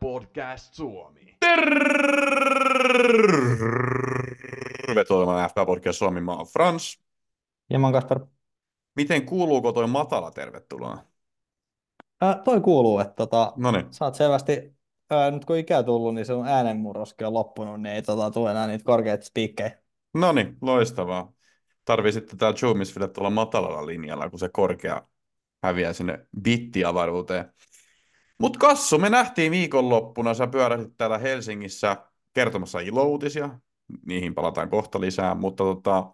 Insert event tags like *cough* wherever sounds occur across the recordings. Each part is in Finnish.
Podcast Suomi. Tervetuloa FK Podcast Suomi. Mä oon Frans. Ja mä oon. Miten kuuluuko toi matala tervetuloa? Ää, toi kuuluu, että tota, sä oot selvästi, ää, nyt kun ikää tullut, niin sun äänenmurroskin on loppunut, niin ei tota, tule enää niitä korkeita spiikkejä. No niin, loistavaa. Tarvii sitten täällä Zoomisville tuolla matalalla linjalla, kun se korkea häviää sinne bittiavaruuteen. Mut Kassu, me nähtiin viikonloppuna, sä pyöräsit täällä Helsingissä kertomassa ilouutisia, niihin palataan kohta lisää, mutta tota,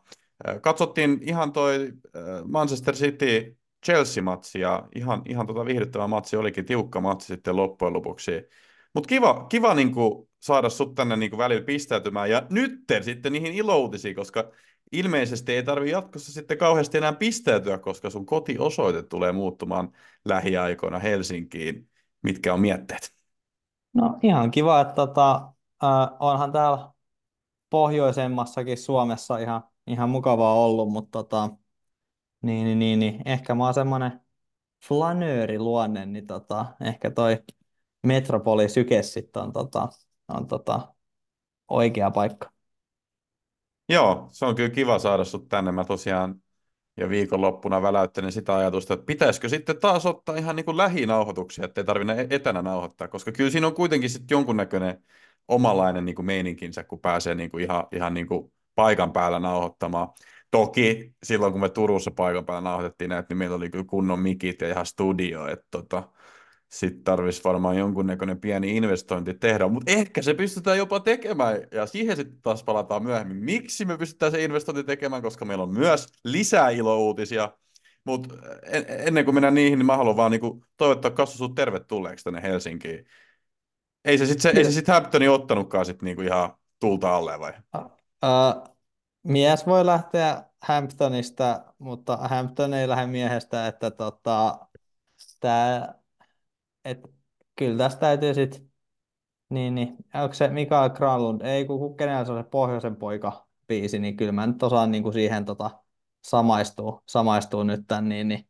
katsottiin ihan toi Manchester City Chelsea-matsi ja ihan, ihan tota viihdyttävä matsi olikin, tiukka matsi sitten loppujen lopuksi. Mutta kiva, kiva niinku saada sut tänne niinku välillä pistäytymään ja nyt sitten niihin iloutisiin, koska ilmeisesti ei tarvitse jatkossa sitten kauheasti enää pistäytyä, koska sun kotiosoite tulee muuttumaan lähiaikoina Helsinkiin. Mitkä on mietteet? No ihan kiva, että tota, äh, onhan täällä pohjoisemmassakin Suomessa ihan, ihan mukavaa ollut, mutta tota, niin, niin, niin, niin, ehkä mä oon semmoinen flanööriluonne, niin tota, ehkä toi Metropoli Syke sitten on, tota, on tota, oikea paikka. Joo, se on kyllä kiva saada sut tänne. Mä tosiaan ja viikonloppuna väläyttelin sitä ajatusta, että pitäisikö sitten taas ottaa ihan niin kuin lähinauhoituksia, ettei tarvitse etänä nauhoittaa, koska kyllä siinä on kuitenkin sitten jonkunnäköinen omalainen niin kuin meininkinsä, kun pääsee niin kuin ihan, ihan niin kuin paikan päällä nauhoittamaan. Toki silloin, kun me Turussa paikan päällä nauhoitettiin näitä, niin meillä oli kyllä kunnon mikit ja ihan studio, että tota, sitten tarvitsisi varmaan jonkunnäköinen pieni investointi tehdä, mutta ehkä se pystytään jopa tekemään, ja siihen sitten taas palataan myöhemmin. Miksi me pystytään se investointi tekemään, koska meillä on myös lisää ilouutisia, mutta en, ennen kuin mennään niihin, niin mä haluan vaan niinku toivottaa Kassu sut tervetulleeksi tänne Helsinkiin. Ei se sitten se, ei se sit Hamptoni ottanutkaan sit niinku ihan tulta alle vai? Uh, mies voi lähteä Hamptonista, mutta Hampton ei lähde miehestä, että tota, tää, et, kyllä tästä täytyy sitten, niin, niin, onko se Mikael Granlund, ei kun kenellä se on se pohjoisen poika biisi, niin kyllä mä nyt osaan niin kuin siihen tota, samaistua, samaistua nyt tämän niin, niin,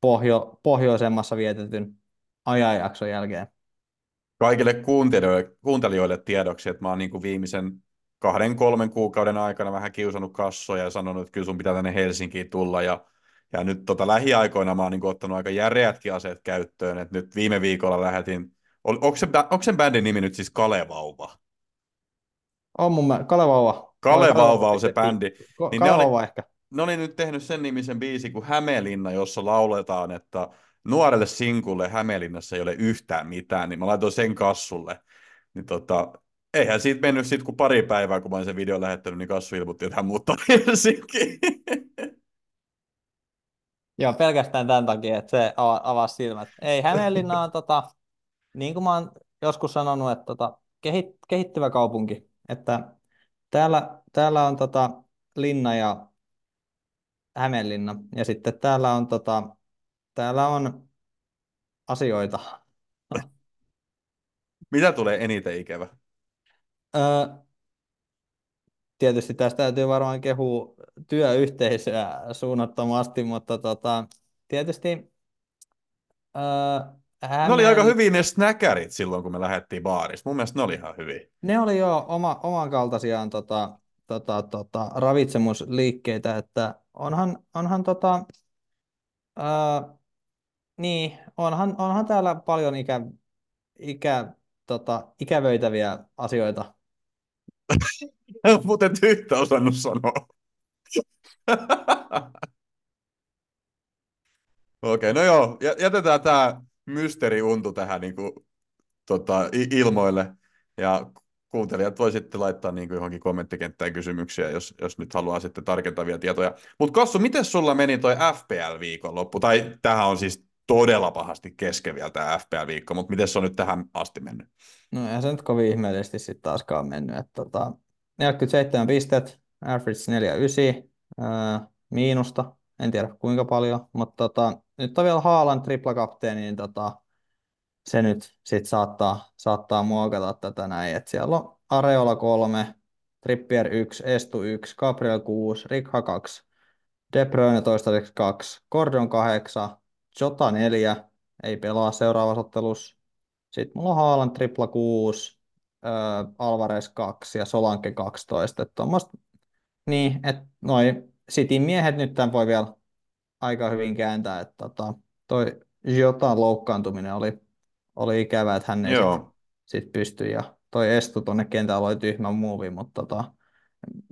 pohjo, pohjoisemmassa vietetyn ajanjakson jälkeen. Kaikille kuuntelijoille, kuuntelijoille tiedoksi, että mä oon niin kuin viimeisen kahden, kolmen kuukauden aikana vähän kiusannut kassoja ja sanonut, että kyllä sun pitää tänne Helsinkiin tulla. Ja, ja nyt tota lähiaikoina mä oon niin ottanut aika järeätkin aseet käyttöön. Et nyt viime viikolla lähetin, on, onko, se, onko sen bändin nimi nyt siis Kalevauva? On mun mielestä, Kalevauva. Kalevauva on se bändi. Niin Kalevauva oli, ehkä. Ne oli nyt tehnyt sen nimisen biisi kuin Hämeenlinna, jossa lauletaan, että nuorelle sinkulle Hämeenlinnassa ei ole yhtään mitään, niin mä laitoin sen kassulle. Niin tota, eihän siitä mennyt sit kuin pari päivää, kun mä olin sen videon lähettänyt, niin Kassu ilmoitti, että hän muuttaa *laughs* Helsinkiin. Joo, pelkästään tämän takia, että se avasi silmät. Ei, Hämeenlinna on, tota, niin kuin mä oon joskus sanonut, että tota, kehit, kehittyvä kaupunki. Että täällä, täällä on tota, linna ja Hämeenlinna, ja sitten täällä on, tota, täällä on asioita. Mitä tulee eniten ikävä? Öö, tietysti tästä täytyy varmaan kehua työyhteisöä suunnattomasti, mutta tota, tietysti öö, Hämeen... Ne oli aika hyvin ne snäkärit silloin, kun me lähdettiin baarista. Mun mielestä ne oli ihan hyvin. Ne oli jo oma, oman kaltaisiaan tota, tota, tota, ravitsemusliikkeitä, että onhan, onhan tota, öö, niin, onhan, onhan täällä paljon ikä, ikä, tota, ikävöitäviä asioita. *laughs* Muuten yhtä osannut sanoa. *laughs* Okei, okay, no joo, jätetään tämä mysteeriuntu tähän niin kuin, tota, ilmoille. Ja kuuntelijat voi sitten laittaa niin kuin johonkin kommenttikenttään kysymyksiä, jos, jos nyt haluaa sitten tarkentavia tietoja. Mutta Kassu, miten sulla meni toi FPL-viikonloppu? Tai tähän on siis todella pahasti kesken vielä tämä FPL-viikko, mutta miten se on nyt tähän asti mennyt? No ei se nyt kovin ihmeellisesti sitten taaskaan mennyt. Että, tota, 47 pistet, average 49, ää, miinusta, en tiedä kuinka paljon, mutta tota, nyt on vielä Haalan triplakapteeni, niin tota, se nyt sit saattaa, saattaa muokata tätä näin. Et siellä on Areola 3, Trippier 1, Estu 1, Gabriel 6, Rikha 2, De Bruyne toistaiseksi 2, Gordon 8, Jota 4, ei pelaa seuraavassa ottelussa. Sitten mulla on Haaland tripla 6, Alvarez 2 ja Solanke 12. Että tommoista, niin, että noi Cityn miehet nyt tämän voi vielä aika hyvin kääntää, että tota, toi Jotan loukkaantuminen oli, oli ikävä, että hän ei Joo. sit, pysty ja toi Estu tuonne kentällä oli tyhmä muuvi, mutta tota,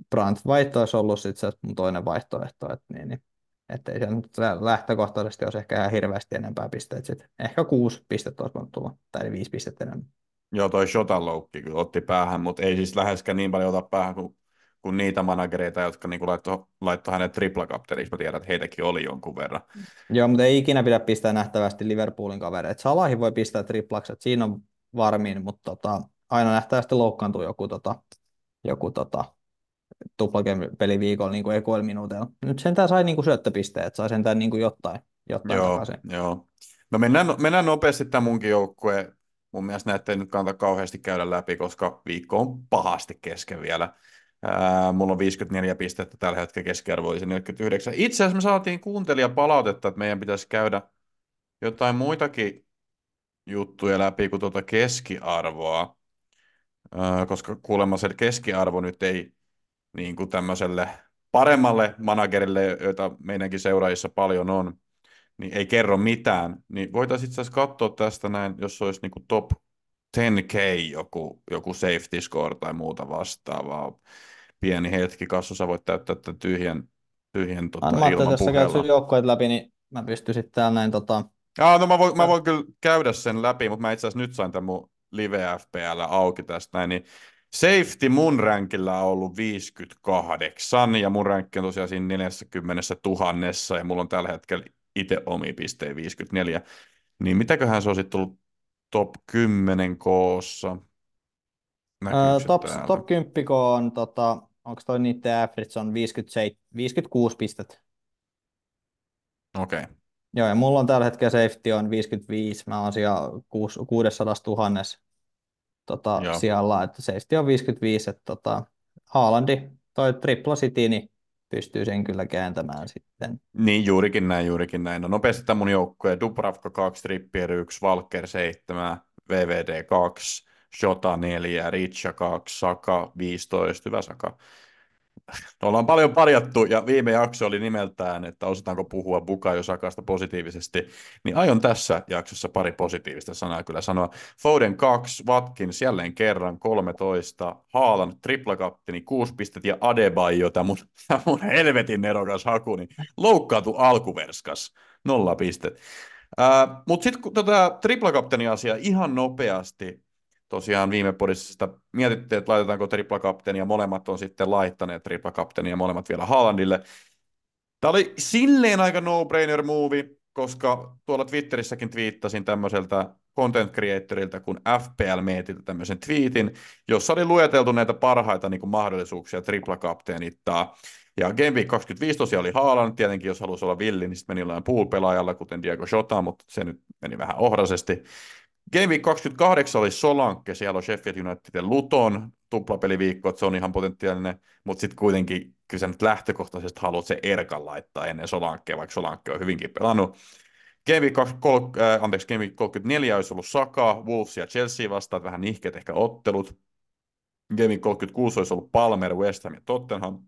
Brandt vaihto olisi ollut sit se mun toinen vaihtoehto, että niin, niin, että ei se nyt lähtökohtaisesti olisi ehkä ihan hirveästi enempää pisteitä sit. Ehkä kuusi pistettä olisi voinut tulla, tai viisi pistettä enemmän. Joo, toi Shotan loukki kyllä otti päähän, mutta ei siis läheskään niin paljon ota päähän kuin, kuin niitä managereita, jotka niin laittoi laitto hänet triplakapteriksi. Mä tiedän, että heitäkin oli jonkun verran. Joo, mutta ei ikinä pidä pistää nähtävästi Liverpoolin kavereita. Salahi voi pistää triplakset, siinä on varmin, mutta tota, aina nähtävästi loukkaantuu joku, tota, joku tota, tuplakepeli viikolla niin kuin ekoilla minuutilla. Nyt sentään sai niin kuin syöttöpisteet, sai sentään niin kuin jotain, jotain Joo, takaisin. joo. No mennään, mennään nopeasti tämän munkin joukkueen. Mun mielestä näette ei nyt kannata kauheasti käydä läpi, koska viikko on pahasti kesken vielä. Ää, mulla on 54 pistettä tällä hetkellä keskiarvo olisi 49. Itse asiassa me saatiin kuuntelijapalautetta, että meidän pitäisi käydä jotain muitakin juttuja läpi kuin tuota keskiarvoa, Ää, koska kuulemma se keskiarvo nyt ei niin kuin tämmöiselle paremmalle managerille, joita meidänkin seuraajissa paljon on, niin ei kerro mitään, niin voitaisiin itse asiassa katsoa tästä näin, jos olisi niin kuin top 10k joku, joku safety score tai muuta vastaavaa. Pieni hetki, Kassu, sä voit täyttää tämän tyhjän, tyhjän tota, Mä ajattelin, jos sä käyt sun joukkoit läpi, niin mä pystyisin täällä näin tota, Aa, no mä voin, mä voin kyllä käydä sen läpi, mutta mä itse asiassa nyt sain tämän mun live FPL auki tästä näin, niin safety mun rankilla on ollut 58, ja mun rankki on tosiaan siinä 40 tuhannessa, ja mulla on tällä hetkellä itse omi pisteen 54. Niin mitäköhän se on sitten tullut top 10 koossa? Se top, täällä? top 10 on, tota, onko toi niiden average on 57, 56 pistettä. Okei. Okay. Joo, ja mulla on tällä hetkellä safety on 55, mä oon siellä 600 000 tota, Joo. sijalla, että safety on 55, että tota, Haalandi, toi tripla city, niin pystyy sen kyllä kääntämään sitten. Niin, juurikin näin, juurikin näin. No nopeasti tämä mun joukkue. Dubravka 2, Trippier 1, Valker 7, VVD 2, Shota 4, Richa 2, Saka 15, hyvä Saka. Ollaan paljon parjattu ja viime jakso oli nimeltään, että osataanko puhua Bukayo Sakasta positiivisesti, niin aion tässä jaksossa pari positiivista sanaa kyllä sanoa. Foden 2, Watkins jälleen kerran 13, Haaland triplakapteni 6 pistettä ja Adebayo, tämä mun, tää *laughs* mun helvetin nerokas haku, niin loukkaatu alkuverskas, nolla pistet. Uh, Mutta sitten tätä triplakapteni asiaa ihan nopeasti, tosiaan viime podissa mietittiin, että laitetaanko ja molemmat on sitten laittaneet ja molemmat vielä Haalandille. Tämä oli silleen aika no-brainer movie, koska tuolla Twitterissäkin twiittasin tämmöiseltä content creatorilta kuin FPL Meetiltä tämmöisen tweetin, jossa oli lueteltu näitä parhaita niin kuin mahdollisuuksia triplakapteenittaa. Ja Game Week 25 tosiaan oli Haaland, tietenkin jos halusi olla villi, niin sitten meni jollain pool-pelaajalla, kuten Diego Jota, mutta se nyt meni vähän ohrasesti. Game Week 28 oli Solanke, siellä on Sheffield United ja Luton, tuplapeliviikko, että se on ihan potentiaalinen, mutta sitten kuitenkin sä nyt lähtökohtaisesti haluat se Erkan laittaa ennen Solankkea, vaikka Solankke on hyvinkin pelannut. Game Week, 30, äh, anteeksi, Game Week 34 olisi ollut Saka, Wolves ja Chelsea vastaan, vähän nihkeet ehkä ottelut. Game Week 36 olisi ollut Palmer, West Ham ja Tottenham.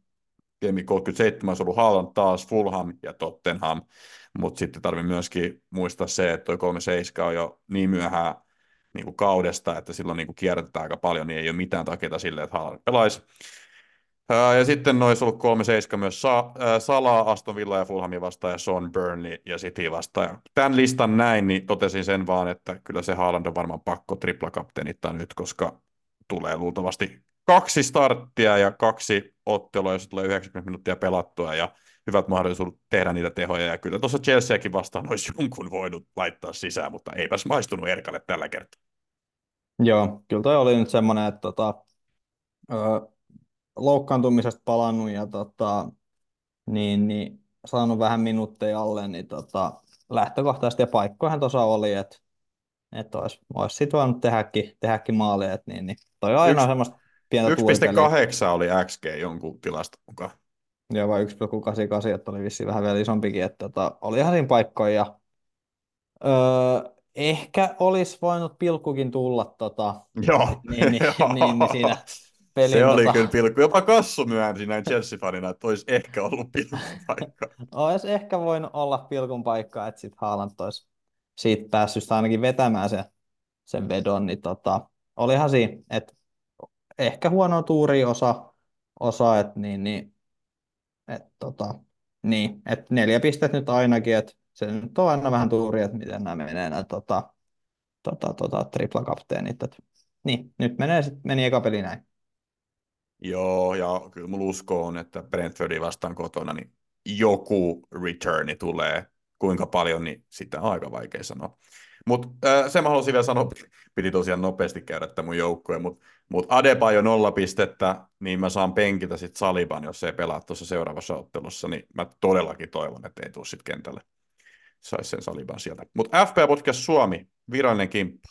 Game Week 37 olisi ollut Haaland taas, Fulham ja Tottenham. Mutta sitten tarvii myöskin muistaa se, että tuo 37 on jo niin myöhään niin kuin kaudesta, että silloin niin kuin kierrätetään aika paljon, niin ei ole mitään takia sille, että Haaland pelaisi. Ja sitten noissa ollut 3-7 myös Sa- Salaa, Aston Villa ja Fulhamin vastaan ja Son Burnley ja City vastaan. Tämän listan näin, niin totesin sen vaan, että kyllä se Haaland on varmaan pakko triplakapteenittaa nyt, koska tulee luultavasti kaksi starttia ja kaksi ottelua, jos tulee 90 minuuttia pelattua ja hyvät mahdollisuudet tehdä niitä tehoja. Ja kyllä tuossa Chelseakin vastaan olisi jonkun voinut laittaa sisään, mutta eipäs maistunut Erkalle tällä kertaa. Joo, kyllä toi oli nyt semmoinen, että tota, ö, loukkaantumisesta palannut ja tota, niin, niin, saanut vähän minuutteja alle, niin tota, lähtökohtaisesti ja paikkoihin tuossa oli, että että olisi, olisi sitten voinut tehdäkin, tehdäkin maalia, että niin, niin. toi on aina Yksi- semmoista pientä tuipeliä. 1,8 oli XG jonkun tilasta mukaan. Joo, vai 1,88, että oli vissiin vähän vielä isompikin, että tota, oli ihan siinä paikkoja. Ja, öö, ehkä olisi voinut pilkkukin tulla tota, Joo. niin, *laughs* niin, Joo. niin, niin siinä pelin Se oli tota, kyllä pilkku. Jopa Kassu myönsi näin Chelsea-fanina, että olisi ehkä ollut pilkun paikka. *laughs* olisi ehkä voinut olla pilkun paikka, että sitten Haaland olisi siitä päässyt ainakin vetämään sen, sen vedon, niin tota, olihan siinä, että ehkä huono tuuri osa, osa että niin, niin, et, tota, niin, et neljä pistettä nyt ainakin, että se nyt on aina vähän tuuri, että miten nämä menee nämä tota, tota, tota, tripla-kapteenit. Et, niin, nyt menee sit, meni eka peli näin. Joo, ja kyllä mulla usko on, että Brentfordi vastaan kotona, niin joku returni tulee. Kuinka paljon, niin sitä on aika vaikea sanoa. Mutta äh, se mä halusin vielä sanoa, piti tosiaan nopeasti käydä tämä mun joukkue, mutta mut Adebayo nolla pistettä, niin mä saan penkitä sitten Saliban, jos ei pelaa tuossa seuraavassa ottelussa, niin mä todellakin toivon, että ei tule sitten kentälle. Saisi sen Saliban sieltä. Mutta FP Podcast Suomi, virallinen kimppa.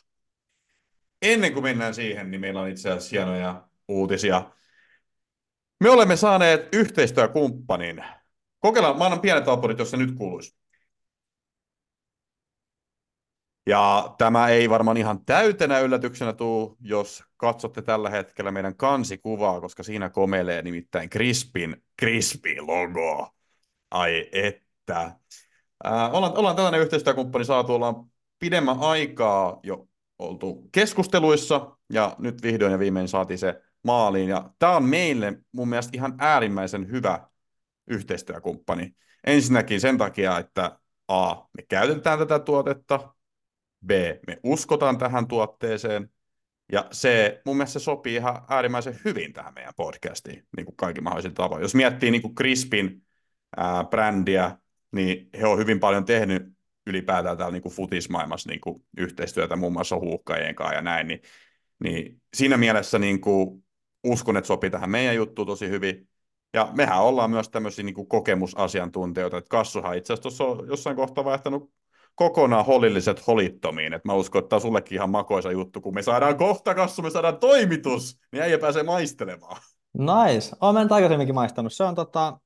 Ennen kuin mennään siihen, niin meillä on itse asiassa hienoja uutisia. Me olemme saaneet yhteistyökumppanin. Kokeillaan, mä annan pienet tampurit, jos se nyt kuuluisi. Ja tämä ei varmaan ihan täytenä yllätyksenä tuu, jos katsotte tällä hetkellä meidän kansikuvaa, koska siinä komelee nimittäin Crispin Crispy-logo. Ai että. Ää, ollaan, ollaan tällainen yhteistyökumppani saatu, ollaan pidemmän aikaa jo oltu keskusteluissa, ja nyt vihdoin ja viimein saatiin se maaliin. Ja tämä on meille mun mielestä ihan äärimmäisen hyvä yhteistyökumppani. Ensinnäkin sen takia, että A, me käytetään tätä tuotetta, B, me uskotaan tähän tuotteeseen, ja C, mun mielestä se sopii ihan äärimmäisen hyvin tähän meidän podcastiin, niin kuin kaikki mahdollisin tavoin. Jos miettii niin kuin Crispin ää, brändiä, niin he on hyvin paljon tehnyt ylipäätään täällä niin kuin futismaailmassa niin kuin yhteistyötä muun muassa huuhkajien kanssa ja näin, niin, niin siinä mielessä niin kuin uskon, että sopii tähän meidän juttuun tosi hyvin. Ja mehän ollaan myös tämmöisiä niin kuin kokemusasiantuntijoita, että Kassuhan itse asiassa on jossain kohtaa vaihtanut kokonaan holilliset holittomiin. Et mä uskon, että tämä on sullekin ihan makoisa juttu, kun me saadaan kohta kassu, me saadaan toimitus, niin äijä pääsee maistelemaan. Nice. Olen mennyt aikaisemminkin maistanut. Se on tota,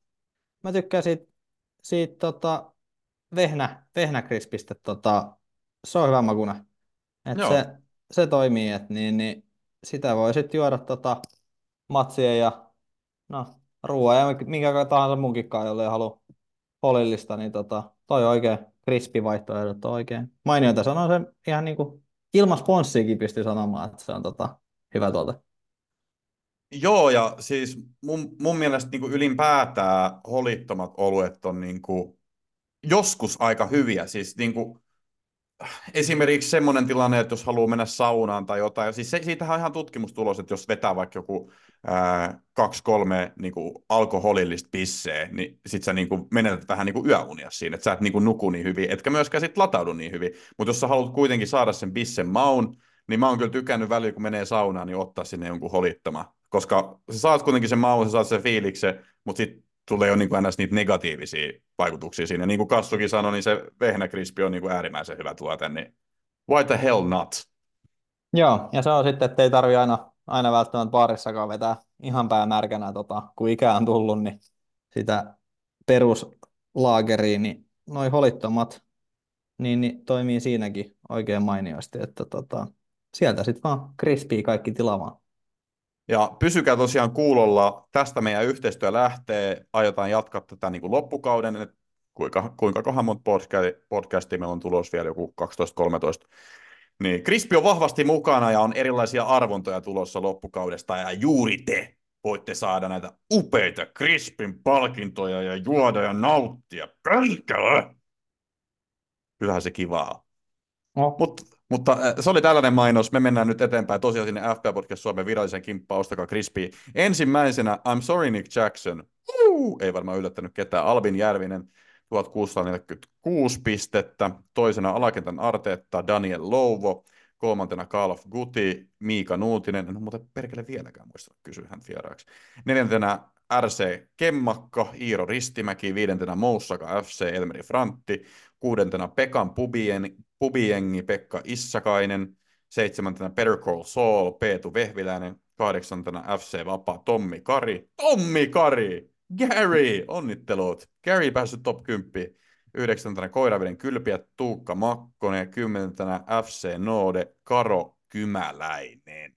mä tykkään siitä, siitä tota, vehnä, vehnäkrispistä. Tota, se on hyvä makuna. Et Joo. se, se toimii, että niin, niin sitä voi sitten juoda tota, matsien ja no, ruoan ja minkä tahansa munkin kanssa, jolle ei halua holillista, niin tota, toi oikein krispi vaihtoehdot on oikein mainioita. Sanoo sen ihan niin kuin ilman sponssiakin pystyy sanomaan, että se on tota, hyvä tuote. Joo, ja siis mun, mun mielestä niin kuin ylipäätään holittomat oluet on niin kuin joskus aika hyviä. Siis niin kuin, esimerkiksi semmoinen tilanne, että jos haluaa mennä saunaan tai jotain, siis se, siitähän on ihan tutkimustulos, että jos vetää vaikka joku ää, kaksi, kolme niin kuin alkoholillista pisseä, niin sit sä niin kuin menetät vähän niin kuin yöunia siinä, että sä et niin kuin nuku niin hyvin, etkä myöskään sit lataudu niin hyvin. Mutta jos sä haluat kuitenkin saada sen bissen maun, niin mä oon kyllä tykännyt välillä, kun menee saunaan, niin ottaa sinne jonkun holittama. Koska sä saat kuitenkin sen maun, sä saat sen fiiliksen, mutta sitten tulee jo niin kuin ns. niitä negatiivisia vaikutuksia siinä. Niin kuin Kassukin sanoi, niin se vehnäkrispi on niin kuin äärimmäisen hyvä tuote, niin why the hell not? Joo, ja se on sitten, että ei tarvi aina, aina välttämättä baarissakaan vetää ihan päämärkänä, tota, kun ikää on tullut, niin sitä peruslaageriin, niin noi holittomat niin, niin toimii siinäkin oikein mainiosti, että tota, sieltä sitten vaan krispiä kaikki tilaamaan. Ja pysykää tosiaan kuulolla, tästä meidän yhteistyö lähtee, aiotaan jatkaa tätä niin kuin loppukauden, että kuinka, kuinka kohan monta podcastia, podcastia meillä on tulos vielä joku 12-13. Niin Krispi on vahvasti mukana ja on erilaisia arvontoja tulossa loppukaudesta ja juuri te voitte saada näitä upeita Crispin palkintoja ja juoda ja nauttia. Perkele! Kyllähän se kivaa. No. Mut, mutta äh, se oli tällainen mainos. Me mennään nyt eteenpäin tosiaan sinne FP Podcast Suomen virallisen kimppaan. Ostakaa Crispy. Ensimmäisenä I'm sorry Nick Jackson. Uh, ei varmaan yllättänyt ketään. Albin Järvinen 1646 pistettä. Toisena alakentän Arteetta Daniel Louvo. Kolmantena Call of Guti, Miika Nuutinen, en ole muuten perkele vieläkään muista kysyä hän vieraaksi. Neljäntenä RC Kemmakka, Iiro Ristimäki, viidentenä Moussaka FC, Elmeri Frantti, kuudentena Pekan Pubien, Pubiengi, Pekka Issakainen, seitsemäntenä Better Call Saul, Peetu Vehviläinen, kahdeksantena FC Vapaa, Tommi Kari, Tommi Kari, Gary, onnittelut, Gary päässyt top 10, yhdeksäntenä Koiraveden kylpiä Tuukka Makkonen ja kymmenentenä FC Node Karo Kymäläinen.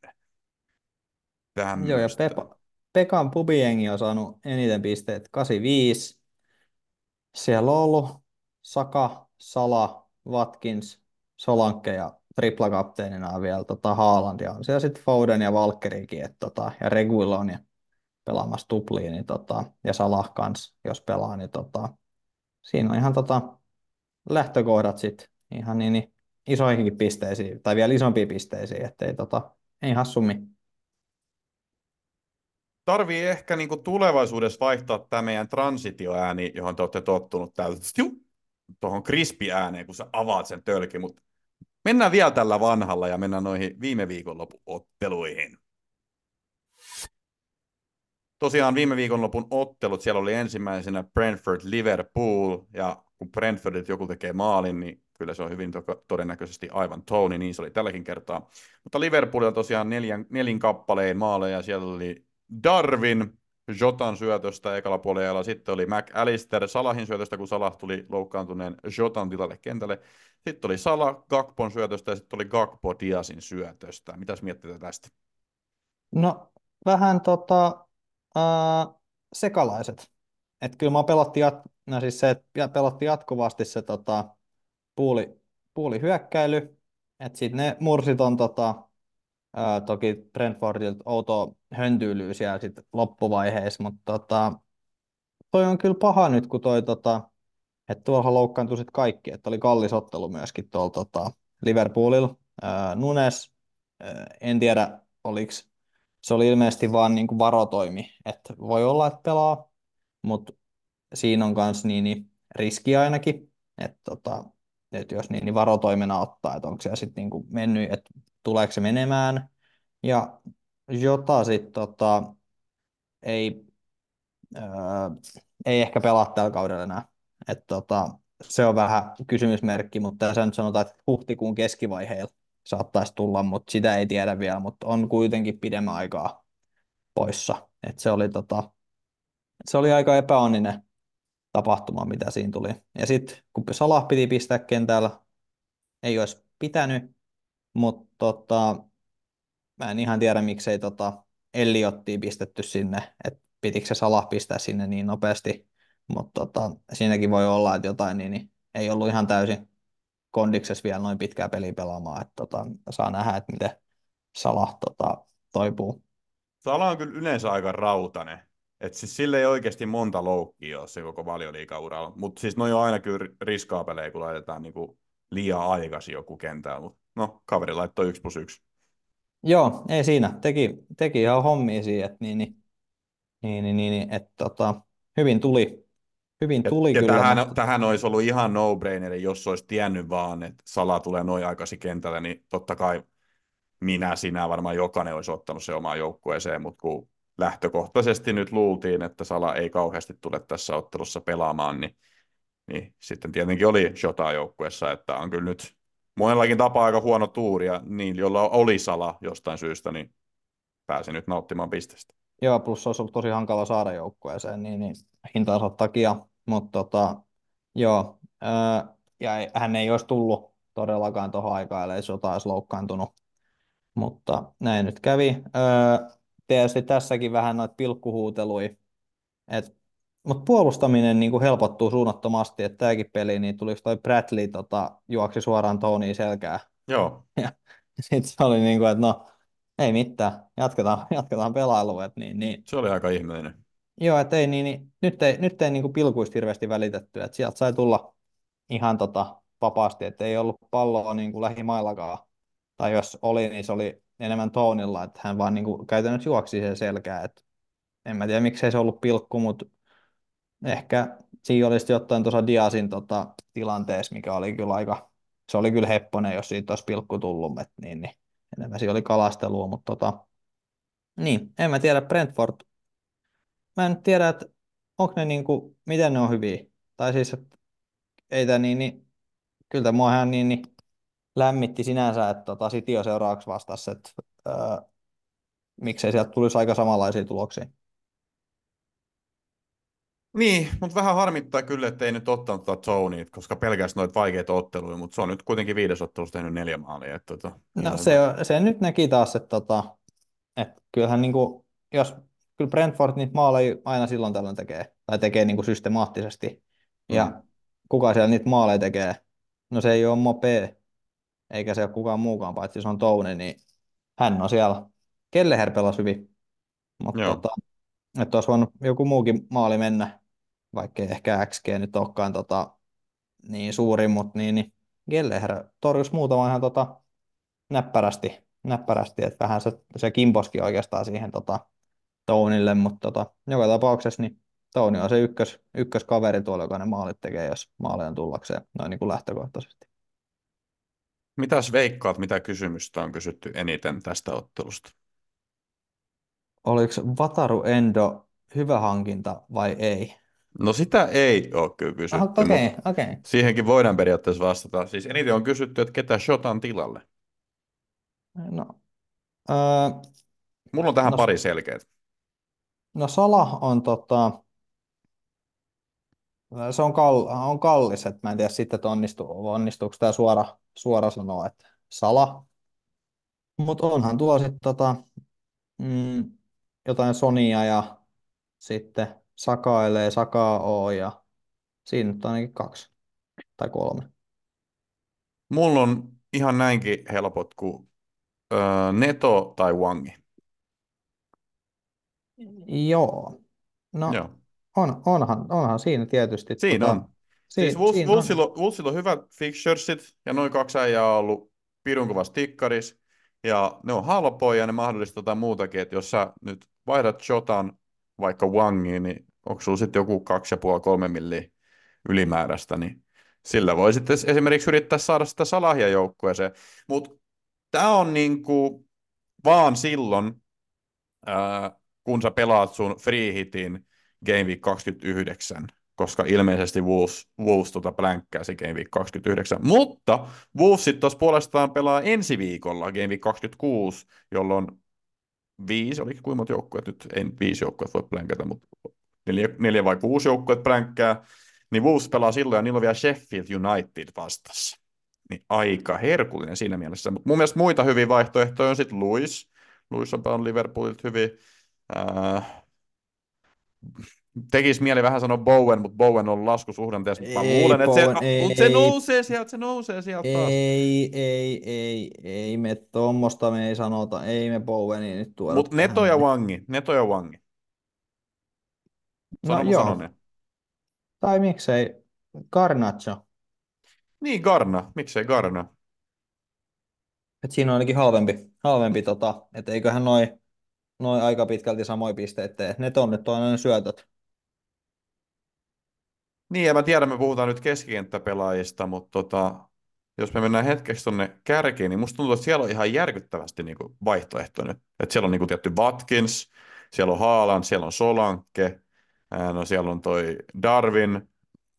Tämmöstä. Joo, ja Pepa, Pekan pubiengi on saanut eniten pisteet 85. Siellä on ollut Saka, Sala, Watkins, Solanke ja triplakapteenina vielä tota, Haaland ja on siellä sitten Foden ja Valkkerikin et, tota, ja Reguilon ja pelaamassa tupliin niin, tota, ja Salah kans, jos pelaa, niin tota, siinä on ihan tota, lähtökohdat sitten ihan niin, niin isoihinkin pisteisiin, tai vielä isompiin pisteisiin, ettei tota, ei hassummi. Tarvii ehkä niin kuin tulevaisuudessa vaihtaa tämä meidän transitioääni, johon te olette tottunut täältä tuohon krispi-ääneen, kun sä avaat sen tölkin, mutta mennään vielä tällä vanhalla ja mennään noihin viime viikonlopun otteluihin. Tosiaan viime viikonlopun ottelut, siellä oli ensimmäisenä Brentford-Liverpool, ja kun Brentfordit joku tekee maalin, niin kyllä se on hyvin to- todennäköisesti aivan Tony, niin se oli tälläkin kertaa. Mutta Liverpool on tosiaan neljän, nelin kappaleen maaleja, siellä oli Darwin, Jotan syötöstä ekalla puolella, sitten oli McAllister Salahin syötöstä, kun Salah tuli loukkaantuneen Jotan tilalle kentälle. Sitten oli Salah Gakpon syötöstä ja sitten oli Gakpo Diasin syötöstä. Mitäs miettii tästä? No vähän tota, äh, sekalaiset. Että kyllä mä pelattiin, jat- no siis se, että pelattiin jatkuvasti se tota, puuli, puuli hyökkäily, että sitten ne mursit on tota, ää, toki Brentfordilta outo höntyylyy siellä sit loppuvaiheessa, mutta tota, toi on kyllä paha nyt, kun toi tota, että tuolla loukkaantui sitten kaikki, että oli kallis ottelu myöskin tuolla tota, Liverpoolilla. Ää, Nunes, ää, en tiedä oliko, se oli ilmeisesti vaan niin kuin varotoimi, että voi olla, että pelaa, mutta siinä on myös niin, niin riski ainakin, että tota, että jos niin, niin varotoimena ottaa, että onko se sitten niin mennyt, että tuleeko se menemään, ja jota sitten tota, ei, öö, ei ehkä pelaa tällä kaudella enää. Et, tota, se on vähän kysymysmerkki, mutta nyt sanotaan, että huhtikuun keskivaiheella saattaisi tulla, mutta sitä ei tiedä vielä, mutta on kuitenkin pidemmän aikaa poissa. Et se, oli, tota, se oli aika epäonninen tapahtuma, mitä siinä tuli. Ja sitten kun Salah piti pistää kentällä, ei olisi pitänyt, mutta tota, mä en ihan tiedä, miksei tota Elliottia pistetty sinne, että pitikö se Salah pistää sinne niin nopeasti, mutta tota, siinäkin voi olla, että jotain niin, niin ei ollut ihan täysin kondiksessa vielä noin pitkää peliä pelaamaan, että tota, saa nähdä, että miten Salah tota, toipuu. Salah on kyllä yleensä aika rautainen. että siis sille ei oikeasti monta loukkia ole se koko valioliikauralla. Mutta siis no on aina kyllä riskaapelejä, kun laitetaan niinku liian aikaisin joku kentällä. Mut no, kaveri laittoi yksi plus yksi. Joo, ei siinä. Teki, teki ihan hommia siihen, että niin, niin, niin, niin, niin että tota, hyvin tuli, hyvin tuli ja, kyllä. Ja tähän, mutta... tähän olisi ollut ihan no-brainer, jos olisi tiennyt vaan, että Sala tulee noin aikaisin kentälle, niin totta kai minä, sinä, varmaan jokainen olisi ottanut se omaan joukkueeseen, mutta kun lähtökohtaisesti nyt luultiin, että Sala ei kauheasti tule tässä ottelussa pelaamaan, niin, niin sitten tietenkin oli Jota joukkueessa, että on kyllä nyt monellakin tapaa aika huono tuuri, ja niin, jolla oli sala jostain syystä, niin pääsi nyt nauttimaan pistestä. Joo, plus se olisi ollut tosi hankala saada joukkueeseen niin, niin hintansa takia, mutta tota, joo, ää, ja hän ei olisi tullut todellakaan tuohon aikaan, ellei Sota olisi loukkaantunut, mutta näin nyt kävi. Ää, tietysti tässäkin vähän noita pilkkuhuutelui, että mutta puolustaminen niin kuin helpottuu suunnattomasti, että tämäkin peli, niin tuli toi Bradley tota, juoksi suoraan Tonyin selkää. Joo. *laughs* Ja sitten se oli niin kuin, että no, ei mitään, jatketaan, *laughs* jatketaan pelailua. Niin, niin. Se oli aika ihmeellinen. Joo, että ei, niin, niin, nyt ei, nyt ei niin kuin pilkuista hirveästi välitetty, että sieltä sai tulla ihan tota, vapaasti, että ei ollut palloa niin kuin lähimaillakaan. Tai jos oli, niin se oli enemmän Tonilla, että hän vaan niin kuin käytännössä juoksi sen selkää. Että en mä tiedä, miksei se ollut pilkku, mutta ehkä siinä olisi jotain tuossa Diasin tota, tilanteessa, mikä oli kyllä aika, se oli kyllä hepponen, jos siitä olisi pilkku tullut, et, niin, niin enemmän siinä oli kalastelua, mutta tota, niin, en mä tiedä, Brentford, mä en tiedä, että onko ne niinku, miten ne on hyviä, tai siis, että ei tämä niin, niin kyllä tämä niin, niin lämmitti sinänsä, että tota, City on seuraavaksi vastassa, että öö, miksei sieltä tulisi aika samanlaisia tuloksia. Niin, mutta vähän harmittaa kyllä, että ei nyt ottanut tuota Tonyt, koska pelkästään noita vaikeita otteluja, mutta se on nyt kuitenkin viides ottelussa tehnyt neljä maalia. Että, tota, No se, on- se nyt näki taas, että, tota, että kyllähän niin kuin, jos kyllä Brentford niitä maaleja aina silloin tällöin tekee, tai tekee niin kuin systemaattisesti, ja Mm. kuka siellä niitä maaleja tekee, no se ei ole Mope, eikä se ole kukaan muukaan, paitsi se on Toune, niin hän on siellä. Kelleher pelasi hyvin, mutta tota, että olisi voinut joku muukin maali mennä, vaikkei ehkä XG nyt olekaan tota, niin suuri, mutta niin, niin Kelleher torjus muutama ihan tota, näppärästi, näppärästi, että vähän se, se kimposki oikeastaan siihen tota, Tounille, mutta tota, joka tapauksessa niin Touni on se ykkös, ykköskaveri tuolla, joka ne maalit tekee, jos maali on tullakseen noin niin kuin lähtökohtaisesti. Mitäs veikkaat, mitä kysymystä on kysytty eniten tästä ottelusta? Oliko Vataru Endo hyvä hankinta vai ei? No sitä ei ole kyllä kysytty, Okei, okay, okei. Okay. siihenkin voidaan periaatteessa vastata. Siis eniten on kysytty, että ketä Shotan tilalle. No, öö, Mulla on tähän No- pari selkeät. no Sala on tota, se on, kall, on kallis, että mä en tiedä sitten, että onnistu, onnistuuko tämä suora, suora sanoa, että Sala. Mutta onhan tuo sitten tota, mm, jotain Sonia ja sitten Sakailee, Sakaa oo ja siinä nyt on ainakin kaksi tai kolme. Mulla on ihan näinkin helpot kuin öö, Neto tai Wangi. Joo. No Joo. on, onhan, onhan siinä tietysti. Siinä tota, on. si- Siis Wolves, siinä on. Wolvesilla, on, Wolvesilla on hyvät fixturesit ja noin kaksi äijää on ollut pirun kovassa tikkaris. Ja ne on halpoja ja ne mahdollistaa jotain muutakin, että jos sä nyt vaihdat Jotan vaikka Wangiin, niin onko sulla sitten joku 2,5-3 milliä ylimääräistä, niin sillä voi sitten esimerkiksi yrittää saada sitä salahia joukkueeseen. Mutta tämä on niinku vaan silloin, ää, kun sä pelaat sun free hitin Game Week 29, koska ilmeisesti Wolves, Wolves tota plänkkää se Game Week 29. Mutta Wolves sitten taas puolestaan pelaa ensi viikolla Game Week 26, jolloin viisi, olikin kuinka monta joukkuetta nyt, nyt viisi joukkuetta voi plänkätä, mutta neljä, neljä vai kuusi joukkuetta plänkkää, niin Wolves pelaa silloin ja niillä on vielä Sheffield United vastassa. Niin aika herkullinen siinä mielessä. Mutta mun mielestä muita hyviä vaihtoehtoja on sitten Luis. Luis on pelannut Liverpoolilta hyvin. Äh, tekisi mieli vähän sanoa Bowen, mutta Bowen on laskusuhdanteessa. Mä Ei, luulen, että se, ei, mut se ei. nousee sieltä, se nousee sieltä taas. Ei, ei, ei, ei me tuommoista me ei sanota, ei me Bowenia nyt tuoda Mutta Neto ja. Wangi, Neto ja Wangi. No joo, tai miksei Garnacho, Niin, Garna. Miksei Garna? että siinä on ainakin halvempi, halvempi tota, että eiköhän noi, noi aika pitkälti samoin pisteet tee. Ne on nyt toinen syötöt. Niin, ja mä tiedän, me puhutaan nyt keskikenttäpelaajista, mutta tota, jos me mennään hetkeksi tuonne kärkiin, niin musta tuntuu, että siellä on ihan järkyttävästi niin vaihtoehtoja nyt. Että siellä on niin kuin tietty Watkins, siellä on Haaland, siellä on Solanke, no siellä on toi Darwin,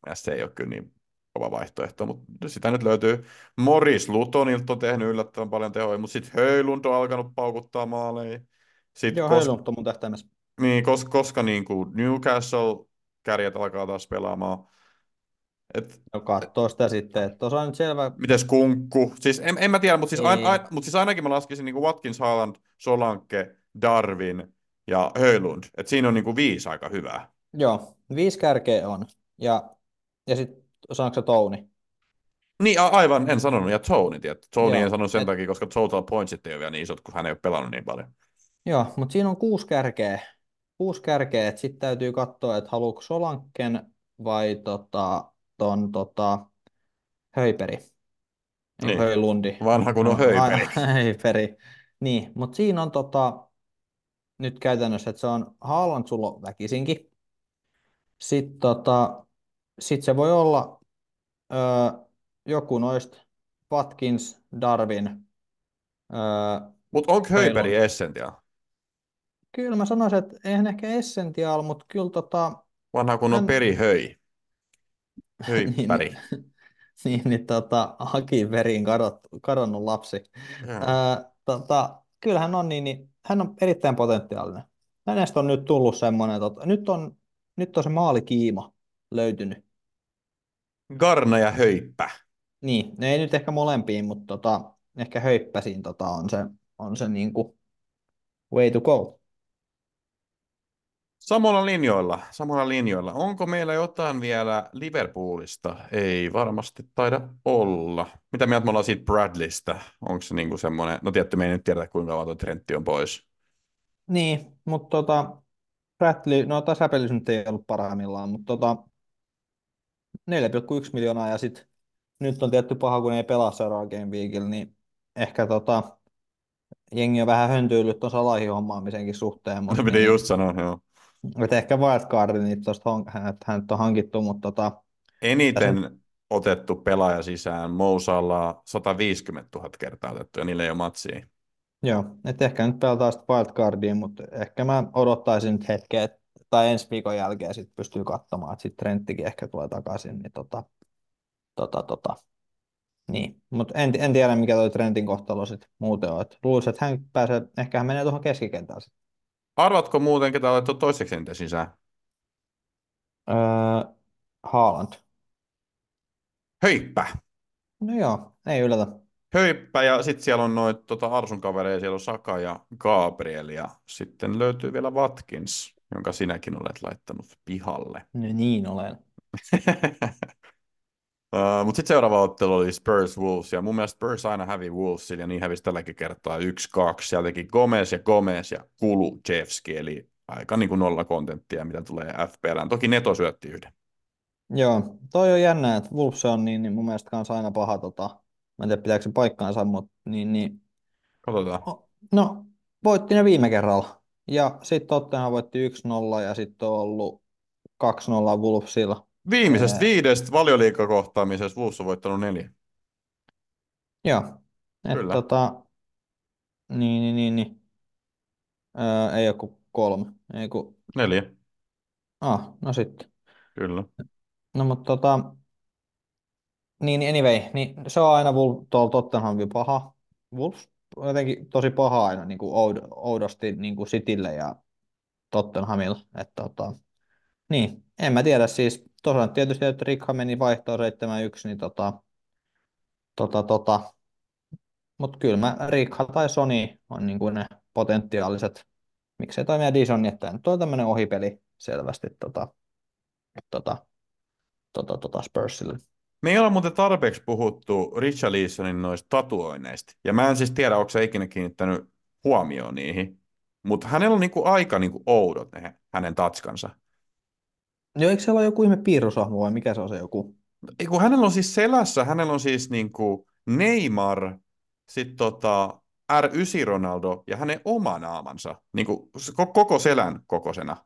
ja se ei ole kyllä niin kova vaihtoehto, mutta sitä nyt löytyy. Morris Lutonilta on tehnyt yllättävän paljon tehoja, mutta sitten Höylund on alkanut paukuttaa maaleja. Sitten Joo, kos- Höylund on mun tähtäimessä. niin, koska, koska niin kuin Newcastle kärjet alkaa taas pelaamaan. Et, No kattoo sitä sitten, että tuossa on nyt selvä, mites kunkku? Siis en, en mä tiedä, mutta siis, ain, Ei. ain, mut siis ainakin mä laskisin niin kuin Watkins, Haaland, Solanke, Darwin ja Höylund. Et siinä on niin kuin viisi aika hyvää. Joo, viisi kärkeä on. Ja, ja sitten saanko se Touni? Niin, a- aivan, en sanonut. Ja Tony, tietty. Tony Joo, en sanonut sen et- takia, koska total pointsit ei ole vielä niin isot, kun hän ei ole pelannut niin paljon. Joo, mutta siinä on kuusi kärkeä. Kuusi kärkeä, että sitten täytyy katsoa, että haluatko Solanken vai tota, ton tota, Höiperi. Niin. Niin. Höilundi. Vanha kun on Höiperi. Ai- *laughs* Höiperi. Niin, mutta siinä on tota, nyt käytännössä, että se on Haaland sulla on väkisinkin. Sitten tota, sit se voi olla öö, joku noista Watkins, Darwin. Öö, Mutta onko Höylund. essential? kyllä mä sanoisin, että eihän ehkä essential, mutta kyllä tota, Vanha kun on Hän- peri höi. *laughs* niin, Höipäri. *laughs* niin, niin tota, Hakin veriin kadot, kadonnut lapsi. Ää, tota, kyllä hän on niin, niin, hän on erittäin potentiaalinen. Hänestä on nyt tullut semmoinen, tota, nyt on nyt on se maalikiima löytynyt. Garna ja Höyppä. Niin, ne ei nyt ehkä molempiin, mutta tota, ehkä höippäsiin tota, on se, on se niin kuin way to go. Samalla linjoilla, samalla linjoilla. Onko meillä jotain vielä Liverpoolista? Ei varmasti taida olla. Mitä mieltä me ollaan siitä Bradleystä? Onko se niinku semmoinen, no tietty me ei nyt tiedä kuinka kauan tuo Trentti on pois. Niin, mutta tota, Bradley, no tasapelissä nyt ei ollut parhaimmillaan, mutta tota, 4,1 miljoonaa ja sitten nyt on tietty paha, kun ei pelaa seuraava Game Weekillä, niin ehkä tota, jengi on vähän höntyillyt tuon salahin hommaamisenkin suhteen. Mutta No piti niin, just sanoa, joo. et ehkä wildcardin niin tuosta hänet, hänet on hankittu, mutta tota, Eniten otettu pelaaja sisään, Mousalla 150 000 kertaa otettu ja niillä ei ole matsia. Joo, et ehkä nyt pelataan sitten wildcardia, mutta ehkä mä odottaisin nyt hetken, et, tai ensi viikon jälkeen sitten pystyy katsomaan, että sitten Trenttikin ehkä tulee takaisin, niin tota, tota, tota, niin, mutta en, en tiedä mikä toi Trentin kohtalo sitten muuten on, että luulisin, että hän pääsee, ehkä hän menee tuohon keskikentään sitten. Arvatko muuten, ketä olet toiseksi eniten sisään? Öö, Haaland. Höyppä. No joo, ei yllätä. Höyppä ja sitten siellä on noita tota Arsun kavereja, siellä on Saka ja Gabriel ja sitten löytyy vielä Watkins, jonka sinäkin olet laittanut pihalle. No niin olen. *laughs* Uh, Mutta sitten seuraava ottelu oli Spurs Wolves, ja mun mielestä Spurs aina hävi Wolvesille, ja niin hävisi tälläkin kertaa 1-2. Siellä teki Gomez ja Gomez ja Kulu Jeffski, eli aika niin kuin nolla kontenttia, mitä tulee FPLään. Toki Neto syötti yhden. Joo, toi on jännä, että Wolves on niin, niin mun mielestä kanssa aina paha, tota, mä en tiedä pitääkö se paikkaansa, mutta niin, niin, Katsotaan. no, voitti ne viime kerralla. Ja sitten Tottenham voitti 1-0 ja sitten on ollut 2-0 Wolvesilla. Viimeisestä viidestä valioliikakohtaamisesta Wolves on voittanut neljä. Joo, että Kyllä. tota, niin, niin, niin, niin. Öö, ei ole kuin kolme, ei kun, Neljä, ah, no sitten. kyllä. No mutta tota, niin niin anyway, niin se on aina Wolf, tuolla Tottenhamin paha. Wolves on jotenkin tosi paha aina niin kuin oud, oudosti niin kuin Citylle ja Tottenhamille. Että tota, niin, en mä tiedä siis. Tosiaan tietysti, että Rikha meni vaihtoon 7-1, niin tota, tota, tota. Mutta kyllä mä Rikha tai Sony on niin kuin ne potentiaaliset, miksei toimia Dison, että nyt on tämmöinen ohipeli selvästi tota, tota, tota, tota Spursille. Me ei olla muuten tarpeeksi puhuttu Richarlisonin noista tatuoineista. Ja mä en siis tiedä, onko se ikinä kiinnittänyt huomioon niihin. Mutta hänellä on niinku aika niinku oudot ne hänen tatskansa. Joo, eikö siellä ole joku ihme piirroshahmo vai mikä se on se joku? Ei, kun hänellä on siis selässä, hänellä on siis niinku Neymar, sitten tota R9 Ronaldo ja hänen oma naamansa. Niinku koko selän kokoisena.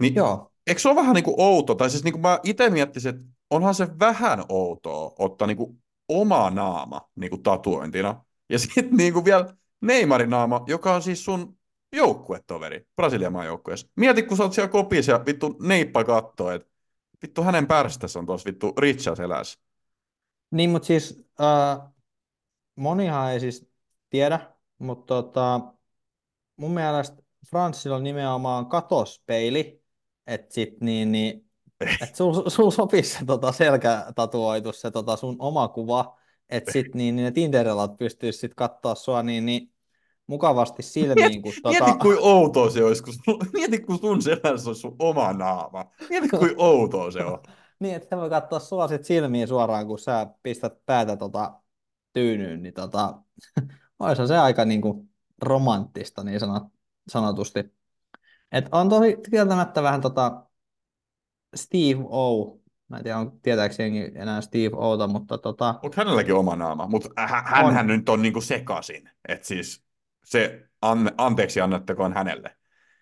Niin, Joo, eikö se ole vähän niinku outo? Tai siis niinku mä itse miettisin, että onhan se vähän outoa ottaa niinku oma naama niinku tatuointina. Ja *laughs* sitten niinku vielä Neymarin naama, joka on siis sun joukkuetoveri Brasilian maajoukkueessa. Mieti, kun sä oot siellä kopissa ja vittu neippa kattoo, että vittu hänen pärstässä on tuossa vittu Richard selässä. niin mutta siis äh, monihan ei siis tiedä, mutta tota, mun mielestä Franssilla on nimenomaan katospeili, että sit niin, niin että sul, sul sopisi se tota selkätatuoitus, se tota sun oma kuva, että sit *laughs* niin, niin ne Tinderillat pystyis sit katsoa sua niin, niin mukavasti silmiin, kun tota... Mieti, kuin outoa se olisi, kun sun, *laughs* mieti, kun sun selässä on sun oma naama. Mieti, kuin outoa se on. *laughs* Niin, että se voi katsoa sua sit silmiin suoraan, kun sä pistät päätä tota tyynyyn, niin tota, olisi se aika niinku romanttista niin sanot, sanotusti. Et on tosi kieltämättä vähän tota Steve O. Mä en tiedä, on, tietääkö jengi enää Steve Ota, mutta tota, Mutta hänelläkin oma naama, mutta hänhän nyt on niinku sekasin. Että siis se an, anteeksi annettakoon hänelle.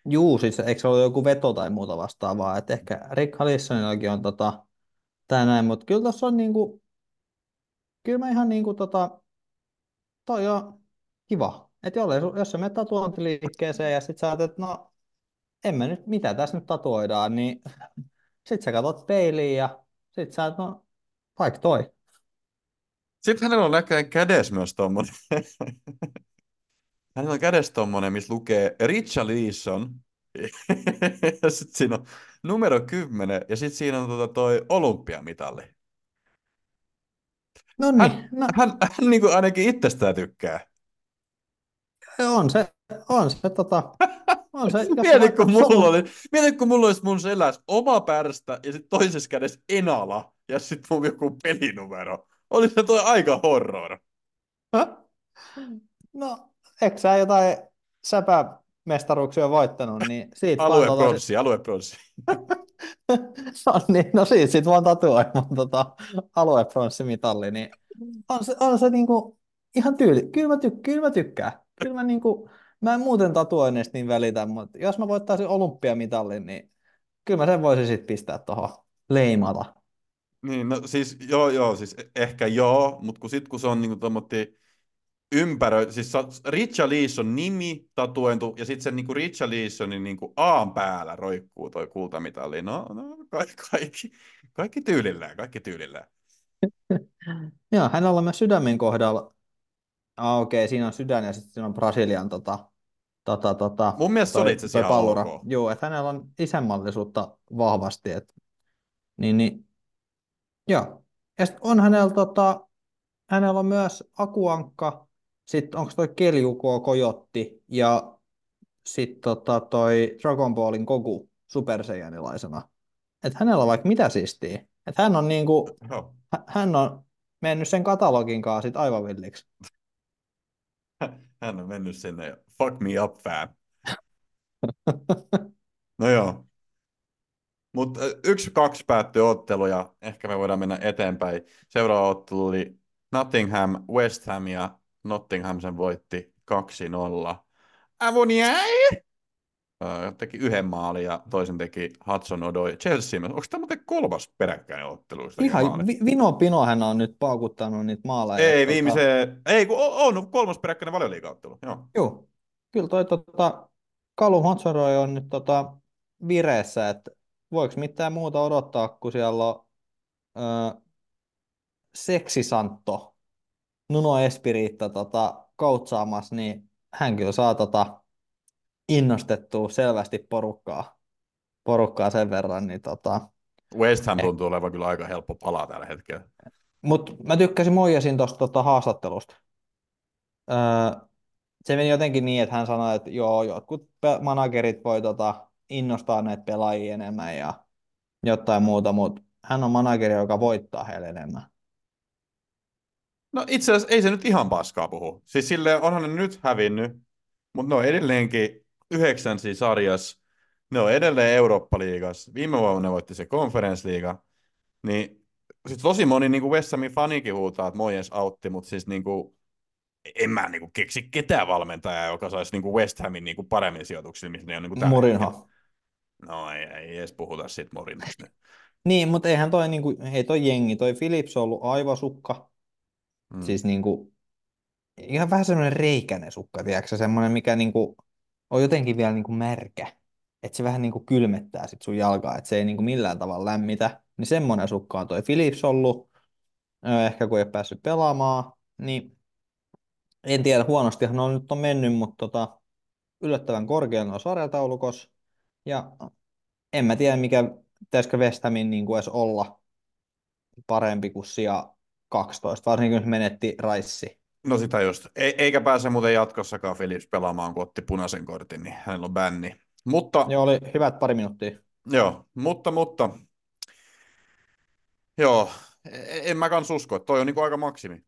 juu, siis eikö se ole joku veto tai muuta vastaavaa, että ehkä Rick Hallissonillakin on tota, tää näin, mutta kyllä tuossa on niinku, kyllä mä ihan niinku tota, toi on kiva. Että jollei, su- jos sä menet tatuointiliikkeeseen ja sit sä että no en mä nyt, mitä tässä nyt tatuoidaan, niin sit sä katsot peiliin ja sit sä, no vaikka toi. Sitten hänellä on näköjään kädessä myös tommonen. hänellä on kädessä tommonen, missä lukee Richard Leeson ja sitten siinä on numero 10 ja sitten siinä on tota toi olympiamitali. No Hän, niin, no, hän, hän niin kuin ainakin itsestään tykkää. on se, on se, tota, *laughs* on se, jos Mieti, kun mulla oli, mieti, kun mulla olisi mun selässä oma pärstä ja sitten toisessa kädessä enala ja sitten mun joku pelinumero. Olisi se toi aika horror. No, eikö sä jotain säpämestaruuksia voittanut, niin siitä vaan tota, sit- Aluepronssi, aluepronssi. *laughs* no, niin, no siitä sit vaan tatuoi mun tota, aluepronssimitalli, niin on se, on se niinku ihan tyyli. Kyllä mä, tyk, kyllä mä tykkään. Kyllä mä niinku, mä en muuten tatuoinneista niin välitä, mutta jos mä voittaisin olympiamitalin, niin kyllä mä sen voisin sit pistää tuohon leimata. Niin, no siis joo, joo, siis e- ehkä joo, mutta kun sit kun se on niinku tommotti ympärö, siis sa- Richa Leeson nimi tatuointu ja sitten sen niinku Richa Leesonin niinku A:n päällä roikkuu toi kultamitali. No, no kaikki, kaikki, kaikki tyylillään, kaikki *laughs* tyylillään. Joo, hänellä on myös sydämen kohdalla. Ah, okei, siinä on sydän ja sitten siinä on Brasilian tota, tota, tota, Mun mielestä se oli toi, itse asiassa toi pallura. ok. Joo, että hänellä on isänmallisuutta vahvasti. Et, niin, niin, joo. Ja sitten on hänellä, tota, hänellä on myös akuankka, sitten onko toi Keljuko Kojotti ja sitten tota, toi Dragon Ballin Goku superseijanilaisena. Että hänellä on vaikka mitä siistiä. Että hän on niinku, hä- hän on mennyt sen katalogin kanssa sit aivan villiksi. *laughs* Hän on mennyt sinne ja fuck me up fan. *laughs* No joo. Mutta yksi kaksi päättyi ottelu ja ehkä me voidaan mennä eteenpäin. Seuraava ottelu oli Nottingham, West Ham ja Nottingham sen voitti 2-0. Avoniai! Öö, teki yhden maalin ja toisen teki Hudson Odoi. Chelsea, onko tämä muuten kolmas peräkkäinen ottelu? Ihan vi- Vino Pino hän on nyt paukuttanut niitä maaleja. Ei, Tota, viimeiseen, ei kun on, on kolmas peräkkäinen valioliiga-ottelu. Joo. Joo, kyllä toi tota, Callum Hudson-Odoi on nyt tota, vireessä, että voiko mitään muuta odottaa, kun siellä on ö, seksisantto Nuno Espiritta tota, coachaamassa, niin hän kyllä saa tota, innostettua selvästi porukkaa, porukkaa sen verran. Niin, tota, West Ham Eh. tuntuu olevan kyllä aika helppo palaa tällä hetkellä. Mutta mä tykkäsin Moijasin tuosta tota, haastattelusta. Öö, se meni jotenkin niin, että hän sanoi, että joo, jotkut managerit voi tota, innostaa näitä pelaajia enemmän ja jotain muuta, mutta hän on manageri, joka voittaa heille enemmän. No itse asiassa ei se nyt ihan paskaa puhu. Siis silleen onhan ne nyt hävinnyt, mutta ne on edelleenkin yhdeksänsi sarjas. Ne on edelleen Eurooppa-liigas. Viime vuonna ne voitti se konferenssliiga. Niin siis tosi moni niin kuin West Hamin fanikin huutaa, että Moyes autti, mutta siis niin kuin, en mä niin kuin keksi ketään valmentajaa, joka saisi niin kuin West Hamin niin kuin paremmin sijoituksilla, missä ne on niin kuin. Murinho. No ei, ei edes puhuta siitä Morinhosta nyt. Niin, mutta eihän toi, niinku, ei toi jengi, toi Philips on ollut aivasukka, Mm. siis niinku, ihan vähän semmoinen reikäinen sukka, tiedätkö, semmoinen, mikä niinku, on jotenkin vielä niinku märkä, että se vähän niinku kylmettää sit sun jalkaa, että se ei niinku millään tavalla lämmitä, niin semmoinen sukka on toi Philips ollut, ehkä kun ei ole päässyt pelaamaan, niin en tiedä, huonostihan on nyt on mennyt, mutta tota, yllättävän korkealla on sarjataulukossa, ja en mä tiedä, mikä, pitäisikö West Hamin niin kuin edes olla parempi kuin sija 12, varsinkin kun menetti Raissi. No sitä just. E- eikä pääse muuten jatkossakaan Philips pelaamaan, kun otti punaisen kortin, niin hänellä on bänni. Mutta, Joo, oli hyvät pari minuuttia. joo, mutta, mutta, joo, e- en mä kans usko, että toi on niinku aika maksimi.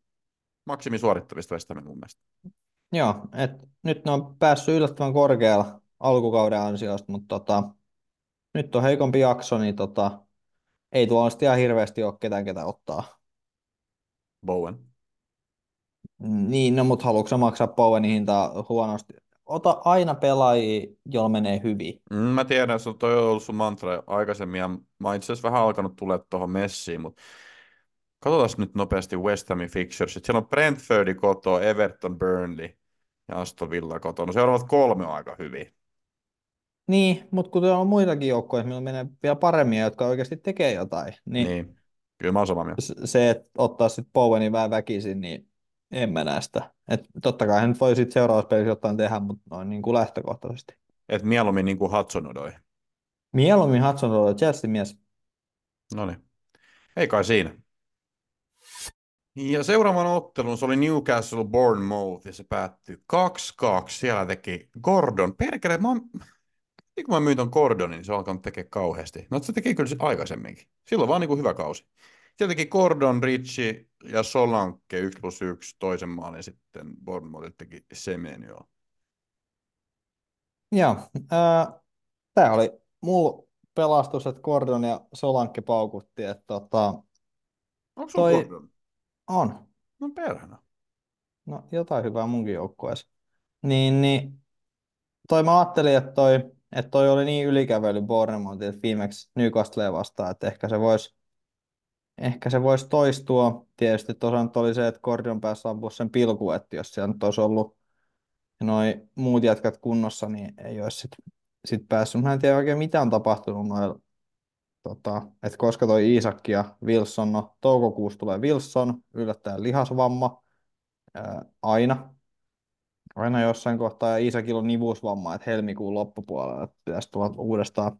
Maksimi suorittavista West Hamin mun mielestä. Joo, et nyt ne on päässyt yllättävän korkealla alkukauden ansiosta, mutta tota, nyt on heikompi jakso, niin tota, ei tuolla ihan hirveästi ole ketään, ketä ottaa. Bowen. Niin, no mutta haluatko maksaa Bowenin hintaa huonosti? Ota aina pelaajia, joilla menee hyvin. Mm, mä tiedän, että toi on ollut sun mantra aikaisemmin, ja mä itse asiassa vähän alkanut tulee tuohon messiin, mutta katsotaan nyt nopeasti West Hamin fixtures. Siellä on Brentfordi koto, Everton, Burnley ja Aston Villa kotona. No seuraavat kolme on aika hyvin. Niin, mutta kun on muitakin joukkoja, millä menee vielä paremmin jotka oikeasti tekee jotain, niin, Niin. Kyllä mä oon samaa mieltä. se, että ottaa sitten Bowenin vähän väkisin, niin en mä näe sitä. Et totta kai hän voi sitten seuraavassa pelissä jotain tehdä, mutta noin niin kuin lähtökohtaisesti. Et mieluummin niin kuin Hudson-Odoi. Mieluummin Hudson Odoi, Chelsea-mies. No niin. Ei kai siinä. Ja seuraavan ottelun se oli Newcastle Bournemouth ja se päättyi 2-2. Siellä teki Gordon. Perkele, mä oon... kun mä myin ton Gordonin, niin se on alkanut tekemään kauheasti. No se teki kyllä se aikaisemminkin. Silloin vaan niin kuin hyvä kausi. Siellä teki Gordon, Ritchie ja Solanke 1 plus 1 toisen maalin sitten Bournemouth teki Semenio. Joo, äh, tämä oli mulla pelastus, että Gordon ja Solanke paukutti, että tota, Onko Toi- Gordon? on. No perhana. No jotain hyvää munkin joukkueessa. Niin, niin toi mä ajattelin, että toi, että toi oli niin ylikävely Bournemouthilta viimeksi Newcastlea vastaan, että ehkä se voisi ehkä se voisi toistua. Tietysti tosiaan nyt oli se, että Gordon pääsi ampua sen pilku, että jos siellä nyt olisi ollut noin muut jätkät kunnossa, niin ei olisi sit, sit päässyt. Mä en tiedä oikein mitä on tapahtunut noilla, tota, että koska toi Isakki ja Wilson, no toukokuussa tulee Wilson, yllättäen lihasvamma, ää, aina, aina jossain kohtaa, ja Isakilla on nivusvamma, että helmikuun loppupuolella pitäisi tulla uudestaan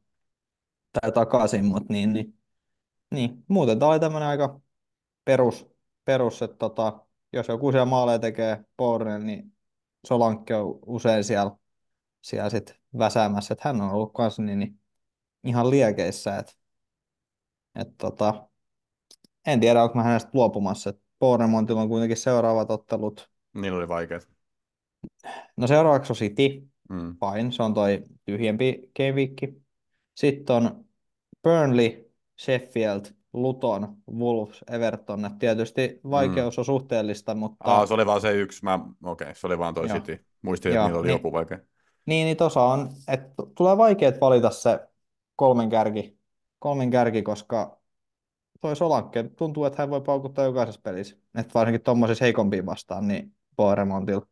tai takaisin, mutta niin, niin, niin, muuten tämä oli tämmöinen aika perus, perus että tota, jos joku siellä maaleja tekee Bournemouth, niin Solanke on usein siellä, siellä sit väsäämässä, että hän on ollut kanssa niin, niin ihan liekeissä, että et tota, en tiedä, onko mä hänestä luopumassa, että Bournemouthilla on kuitenkin seuraavat ottelut, Niillä oli vaikeat. no seuraavaksi on City, Mm. fine, se on toi tyhjempi gameweekki. Sitten on Burnley, Sheffield, Luton, Wolves, Everton. Et tietysti vaikeus on suhteellista, mutta Aa, se oli vaan se yksi. Mä... Okei, okay, se oli vaan toi Joo. City. Muistin, että niillä oli niin. joku vaikea. niin, niin tuossa on, että tulee vaikeet valita se kolmen kärki, kolmen kärki, koska toi Solanke tuntuu, että hän voi paukuttaa jokaisessa pelissä. Että varsinkin tuommoisissa heikompiin vastaan, niin Bournemouthilla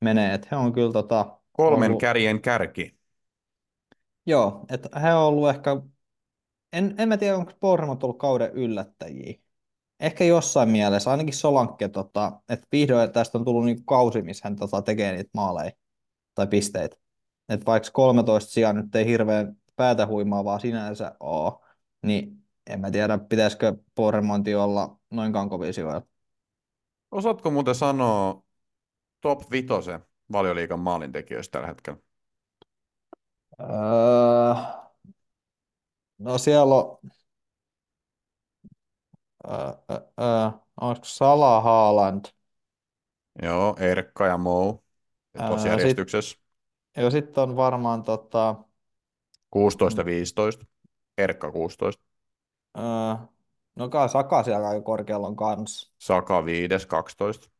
menee. Että he on kyllä tota, Kolmen ollut- kärjen kärki. Joo, että he on ollut ehkä, en, en mä tiedä, onko Bournemouth ollut kauden yllättäjiä. Ehkä jossain mielessä, ainakin Solanke, tota, että vihdoin tästä on tullut niinku kausi, missä hän tota, tekee niitä maaleja tai pisteitä. Että vaikka 13 sijaan nyt ei hirveän päätä huimaavaa sinänsä ole, niin en mä tiedä, pitäisikö Bournemouth olla noinkaan kovia sijoilla. Osaatko muuten sanoa top vitosen valioliikan maalintekijöistä tällä hetkellä? Öö, no siellä on, öö, öö, öö, onko Salah Haaland? Joo, Erkka ja Mou. Ää, Tuossa sit- järjestyksessä. Ja sitten on varmaan tota, 16 ja 15. Erkka 16. öö, no kai Saka siellä aika korkealla on kans. Saka 5, 12.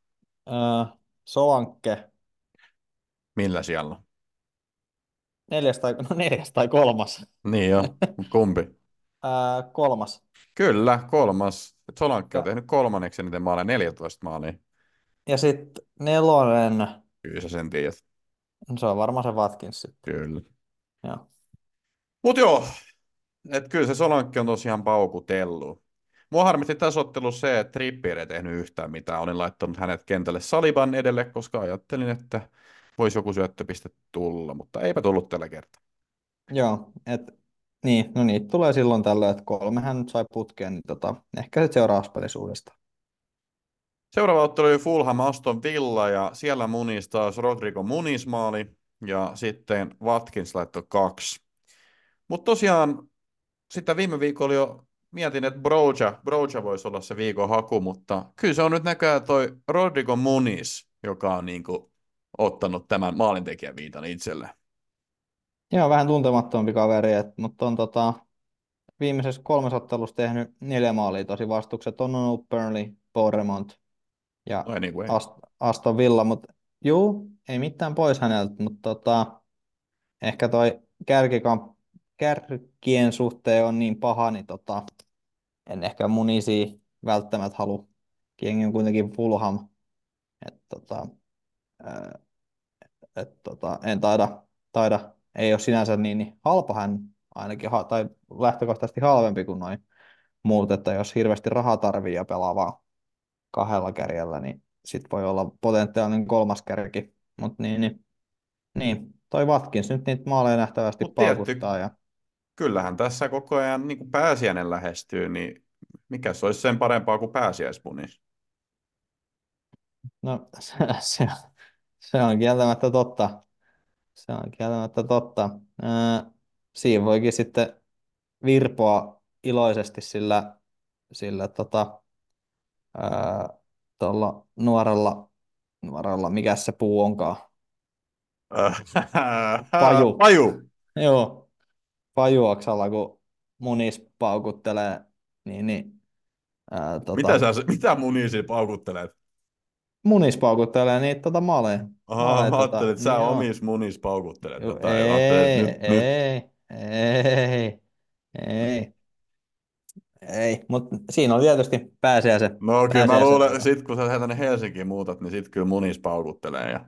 Öö, Solanke, Millä siellä on? Neljäs tai, no neljäs tai kolmas. Niin jo, kumpi? Öö, kolmas. Kyllä, kolmas. Solankke on tehnyt kolmanneksi eniten maaleja, 14 maalia. Ja sitten nelonen, Kyllä sä sen tiedät. se on varmaan se Watkins sitten. Kyllä. Joo. Mut joo, et kyllä se Solankke on tosiaan paukutellut. Mua harmitti tässä ottelussa se, että Trippier ei tehnyt yhtään mitään. Olin laittanut hänet kentälle Saliban edelle, koska ajattelin, että voisi joku syöttöpiste tulla, mutta eipä tullut tällä kertaa. Joo, et, niin, no niitä tulee silloin tällöin, että kolme hän nyt sai putkeen, niin tota, ehkä sitten seuraavassa pelissä uudestaan. Seuraava ottelu oli Fulham Aston Villa ja siellä munis taas Rodrigo Muniz maali ja sitten Watkins laittoi kaksi. Mutta tosiaan sitä viime viikolla jo mietin, että Broja, Broja voisi olla se viikon haku, mutta kyllä se on nyt näköjään toi Rodrigo Muniz, joka on niinku ottanut tämän maalintekijän viitan itselleen. Joo, vähän tuntemattomampi kaveri, et, mutta on tota, viimeisessä kolmessa ottelussa tehnyt neljä maalia tosi vastukset. On ollut Burnley, Bournemouth ja anyway. Ast- Aston Villa, mutta juu, ei mitään pois häneltä, mutta tota, ehkä toi kärkikamp- kärkien suhteen on niin paha, niin tota, en ehkä munisi välttämättä halua. Jengi on kuitenkin Fulham, että tota, et tota, en taida, taida, ei ole sinänsä niin, niin halpa hän ainakin, tai lähtökohtaisesti halvempi kuin noin muut, että jos hirveästi rahaa tarvii ja pelaa vaan kahdella kärjellä, niin sit voi olla potentiaalinen kolmas kärki, mutta niin, niin, niin, toi Watkins nyt niitä maaleja nähtävästi Mut paukuttaa. Ja... Kyllähän tässä koko ajan niin kuin pääsiäinen lähestyy, niin mikä se olisi sen parempaa kuin pääsiäismunis? No *laughs* se, se, se on kieltämättä totta. Se on kieltämättä totta. Ää, siinä voikin sitten virpoa iloisesti sillä, sillä tota, ää, tuolla nuorella, nuorella, mikä se puu onkaan. Paju. *laughs* Paju. Joo, pajuoksalla, kun munis paukuttelee, niin, niin ää, tota, Mitä, sä, mitä munisia paukuttelet? Munis paukuttelee niitä tota maaleja. Aha, maaleja, mä tota, ajattelin, että sä niin joo. omis munis paukuttelet. Joo, Tota, ja mä ajattelin, ei, nyt, nyt. ei, ei, ei, ei, mutta siinä on tietysti pääsiäisen. No kyllä mä luulen, tota. sit kun sä tänne Helsinkiin muutat, niin sit kyllä munis paukuttelee. Ja...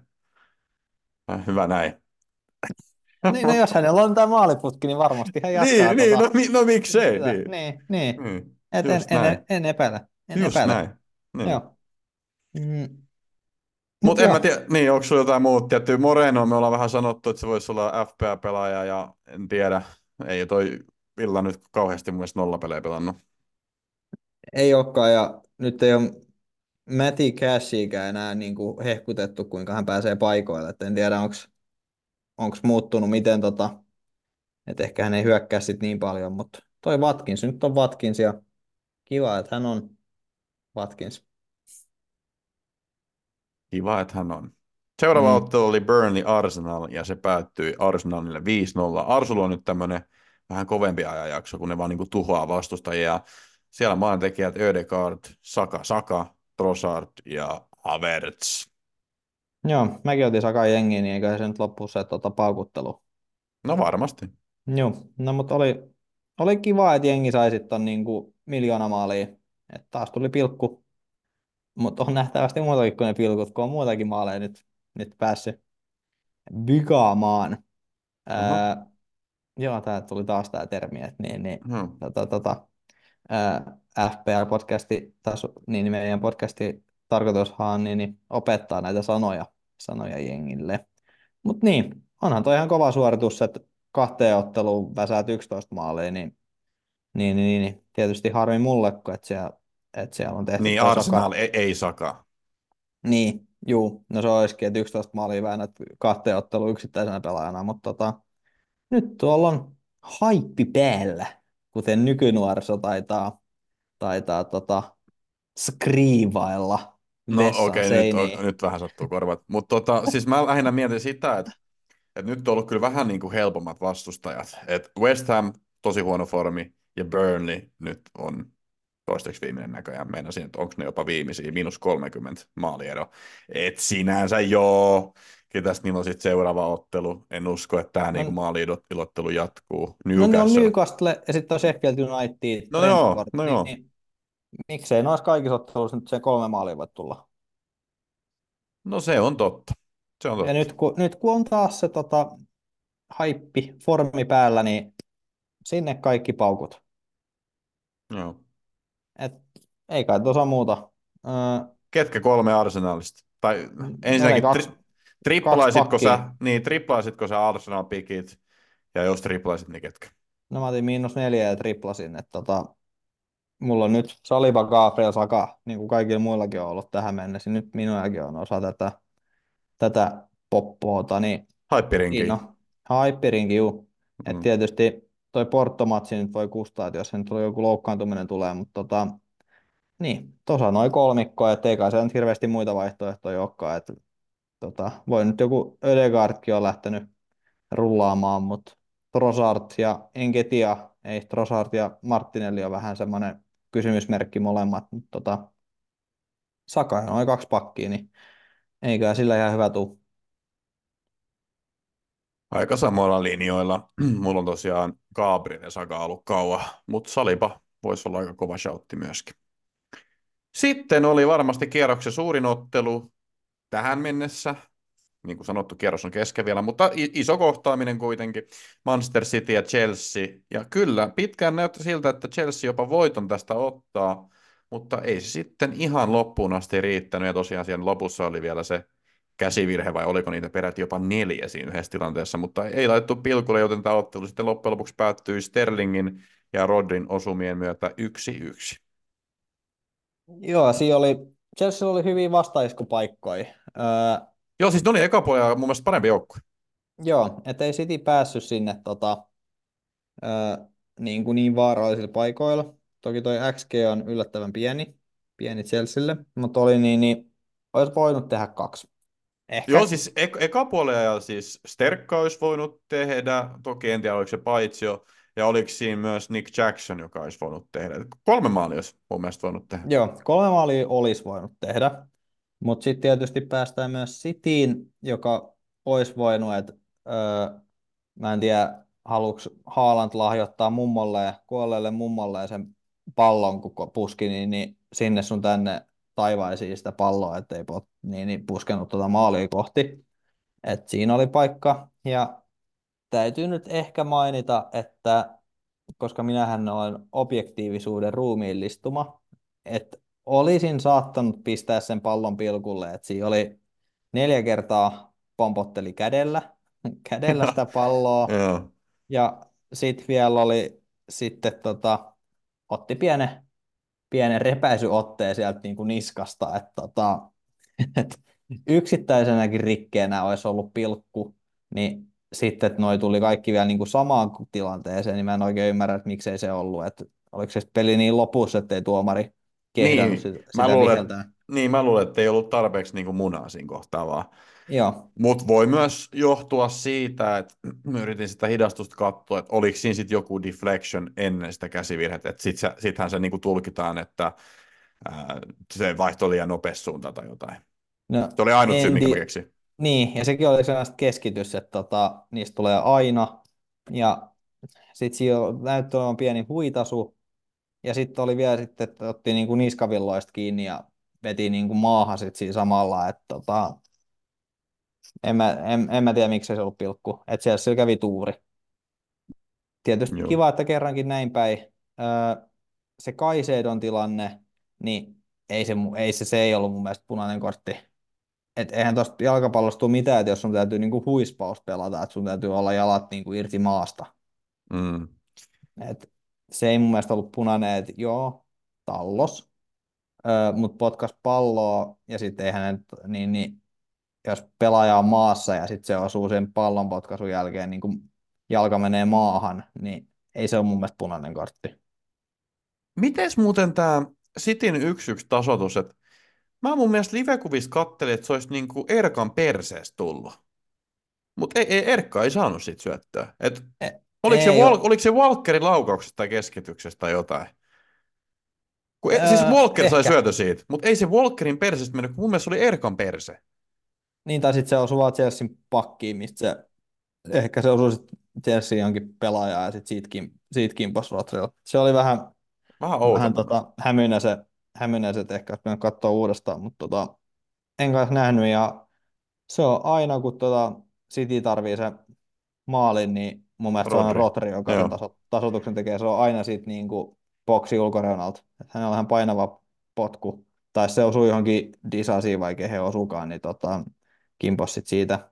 Äh, Hyvä näin. Niin, no jos hänellä on tämä maaliputki, niin varmasti hän jatkaa. niin, niin, tota, no, mi, no miksei. sitä. Niin. niin, niin. niin. Et en, en, en, epäile. En Just epäile. näin. Niin. Joo. Mm. Mutta en mä tiedä, niin onko sulla jotain muuta? Tietty Moreno me ollaan vähän sanottu, että se voisi olla FPA-pelaaja ja en tiedä. Ei toi Villa nyt kauheasti mun mielestä nollapelejä pelannut. Ei olekaan, ja nyt ei ole Matti Cashiäkään enää niin kuin hehkutettu, kuinka hän pääsee paikoille. Et en tiedä, onko muuttunut miten, tota, että ehkä hän ei hyökkää sit niin paljon, mutta toi Watkins nyt on Watkins, ja kiva, että hän on Watkins. Kiva, että hän on. Seuraava Mm. ottelu oli Burnley Arsenal ja se päättyi Arsenalille 5-0. Arsenal on nyt tämmöinen vähän kovempi ajanjakso, kun ne vaan niinku tuhoaa vastustajia. Ja Siellä maantekijät Ödegaard, Saka, Saka, Trossard ja Havertz. Joo, mäkin otin Sakan jengiin, niin eikä se nyt loppu se tota, paukuttelu. No varmasti. Joo, no mutta oli, oli kiva, että jengi sai sitten niin kuin miljoona maalia. Et taas tuli pilkku, mutta on nähtävästi muutakin kuin ne pilkut, kun on muutakin maaleja nyt, nyt päässyt bygaamaan. Ää, joo, tää tuli taas tämä termi, että niin, niin, Hmm. tota, tota, FPL-podcasti, su- niin meidän podcasti tarkoitushan on niin, niin opettaa näitä sanoja, sanoja jengille. Mutta niin, onhan toi ihan kova suoritus, että kahteen otteluun väsäät 11 maalia, niin, niin, niin, niin tietysti harmi mulle, kun et siellä, et siellä on tehty Niin Arsenal ei, ei Saka. Niin, juu, no se olisikin, että 11 maalia väännät kahteen otteluun yksittäisenä pelaajana, mutta tota, nyt tuolla on haippi päällä, kuten nykynuoriso taitaa, taitaa tota, skriivailla No okei, nyt, seiniin. on, nyt vähän sattuu korvat. Mutta tota, siis mä lähinnä mietin sitä, että, että nyt on ollut kyllä vähän niin kuin helpommat vastustajat. Et West Ham, tosi huono formi, ja Burnley nyt on toistaiseksi viimeinen näköjään. Meinasin, että onko ne jopa viimeisiä, miinus 30 maaliero. Et sinänsä joo. Ketäs niillä on sitten seuraava ottelu. En usko, että tämä niinku maali-ilottelu jatkuu. No ne on Newcastle. Newcastle ja sitten on Sheffield United, No joo, no niin, joo. niin, miksei noissa kaikissa otteluissa nyt se kolme maalia voi tulla. No se on totta. Se on totta. Ja nyt kun, nyt kun on taas se tota, haippi, formi päällä, niin sinne kaikki paukut. Joo. Et, ei kai tuossa muuta. Öö, Ketkä kolme arsenaalista? Tai ensinnäkin kaksi- tri- triplaisitko sä, niin triplaisitko sä Arsenal pikit? Ja jos triplaisit, niin ketkä? no mä otin miinus neljä ja triplasin. Et, tota, mulla on nyt Saliba, Gabriel, Saka, niin kuin kaikilla muillakin on ollut tähän mennessä. Nyt minullakin on osa tätä, tätä poppoota, niin Haippirinki. No, Hyperinkin, juu. Et Mm. tietysti toi Porto-matsi nyt voi kustaa, että jos sen tulee joku loukkaantuminen tulee, mutta tota, niin, tuossa noin kolmikko, että ei kai se nyt hirveästi muita vaihtoehtoja olekaan, että tota, voi nyt joku Ödegaardkin on lähtenyt rullaamaan, mutta Trossard ja Enketia, ei Trossard ja Martinelli on vähän semmoinen kysymysmerkki molemmat, mutta tota, Saka noin kaksi pakkia, niin eikä sillä ihan hyvä tuu. Aika samoilla linjoilla. *clears throat* Mulla on tosiaan Gabriel ja Saka ollut kauan, mutta Saliba voisi olla aika kova shoutti myöskin. Sitten oli varmasti kierroksen suurin ottelu tähän mennessä. Niin kuin sanottu, kierros on kesken vielä, mutta iso kohtaaminen kuitenkin. Manchester City ja Chelsea. Ja kyllä, pitkään näytti siltä, että Chelsea jopa voiton tästä ottaa, mutta ei se sitten ihan loppuun asti riittänyt. Ja tosiaan siellä lopussa oli vielä se käsivirhe vai oliko niitä peräti jopa neljä siinä yhdessä tilanteessa, mutta ei laitettu pilkulle, joten tämä ottelu sitten loppujen lopuksi päättyi Sterlingin ja Rodrin osumien myötä yksi yksi. Joo, siinä oli, Chelsea oli hyvin vastaiskupaikkoja. Öö, Joo, siis ne oli eka puolella mun mielestä parempi joukkue. joo, ettei City päässyt sinne tota, öö, niin, kuin niin vaarallisilla paikoilla. Toki toi XG on yllättävän pieni, pieni Chelsealle, mutta oli niin, niin olisi voinut tehdä kaksi. Ehkä. Joo, siis ek- eka puolella siis Sterkka olisi voinut tehdä, toki en tiedä oliko se paitsio, ja oliko siinä myös Nick Jackson, joka olisi voinut tehdä. Kolme maalia olisi mun mielestä voinut tehdä. Joo, kolme maalia olisi voinut tehdä, mutta sitten tietysti päästään myös Cityin, joka olisi voinut, että öö, mä en tiedä, haluuks Haaland lahjoittaa mummolle ja kuolleelle mummolle ja sen pallon, kun puski, niin, niin sinne sun tänne taivaisiin sitä palloa, ettei pot, niin, niin puskenut tuota maalia kohti. Et siinä oli paikka, ja täytyy nyt ehkä mainita, että koska minähän olen objektiivisuuden ruumiillistuma, että olisin saattanut pistää sen pallon pilkulle, että siinä oli neljä kertaa pompotteli kädellä, *laughs* kädellä sitä palloa, ja sitten vielä oli sitten tota, otti pienen, pienen repäisyotteen sieltä niin kuin niskasta, että tota, *laughs* et yksittäisenäkin rikkeenä olisi ollut pilkku, niin sitten, että noi tuli kaikki vielä niin kuin samaan tilanteeseen, niin mä en oikein ymmärrä, että miksei se ollut, että oliko se peli niin lopussa, ettei tuomari kehdannut Niin, sitä, mä luulen, viheltää. Niin, mä luulen, että ei ollut tarpeeksi niin kuin munaa siinä kohtaa vaan. Mutta voi myös johtua siitä, että *clears throat* mä yritin sitä hidastusta katsoa, että oliko siinä sitten joku deflection ennen sitä käsivirhettä, että sit se, sittenhän se niinku tulkitaan, että ää, se vaihtoi liian nopeasti suuntaan tai jotain. no, Se oli ainut syy, minkä ti- keksin. Niin, ja sekin oli sellaista keskitys, että tota, niistä tulee aina, ja sitten siinä näytti olevan pieni huitasu, ja sitten oli vielä sitten, että otti niinku niskavilloista kiinni ja veti niinku maahan sitten siinä samalla, että tota, en, mä, en, en mä tiedä miksi se ollut pilkku, että siellä sillä kävi tuuri. Tietysti Joo. kiva, että kerrankin näin päin. Öö, se Kaiseidon tilanne, niin ei se, ei se, se ei ollut mun mielestä punainen kortti. Et eihän tuosta jalkapallosta tule mitään, että jos sun täytyy niinku huispaus pelata, että sun täytyy olla jalat niinku irti maasta. Mm. Et se ei mun mielestä ollut punainen, että joo, tallos, öö, mutta potkas palloa ja sitten eihän ne, niin, niin, jos pelaaja on maassa ja sitten se osuu sen pallon potkaisun jälkeen, niin kun jalka menee maahan, niin ei se ole mun mielestä punainen kortti. Mites muuten tämä Cityn 1-1 tasoitus, että mä mun mielestä livekuvista kattelin, että se olisi niinku Erkan perseestä tullut. Mutta ei, ei, Erkka ei saanut siitä syöttöä. Et E- oliko, se Wal- oliko se Walkerin laukauksesta tai keskityksestä tai jotain? Kun, e- siis Öö, Walker sai ehkä. syötö siitä, mutta ei se Walkerin persestä mennyt, kun mun mielestä se oli Erkan perse. Niin, tai sitten se osuu vaan Chelsean pakkiin, mistä se, ehkä se osuu sitten Chelsea jonkin pelaajaan ja sitten siitä, kim, siitä kimpas Rotrilla. Se oli vähän, Vähän vähän tota, hämynäse, hämynäset ehkä olisi pitänyt katsoa uudestaan, mutta tota, en kanssa nähnyt ja se on aina kun tota City tarvii se maalin, niin mun mielestä se on Rodri. Rotri, joka Joo. taso, tasoituksen tekee. Se on aina siitä niin kuin boksi ulkoreunalta. Että hänellä on vähän painava potku. Tai se osuu johonkin disasiin, vaikka he osukaan, niin tota, kimpos sit siitä.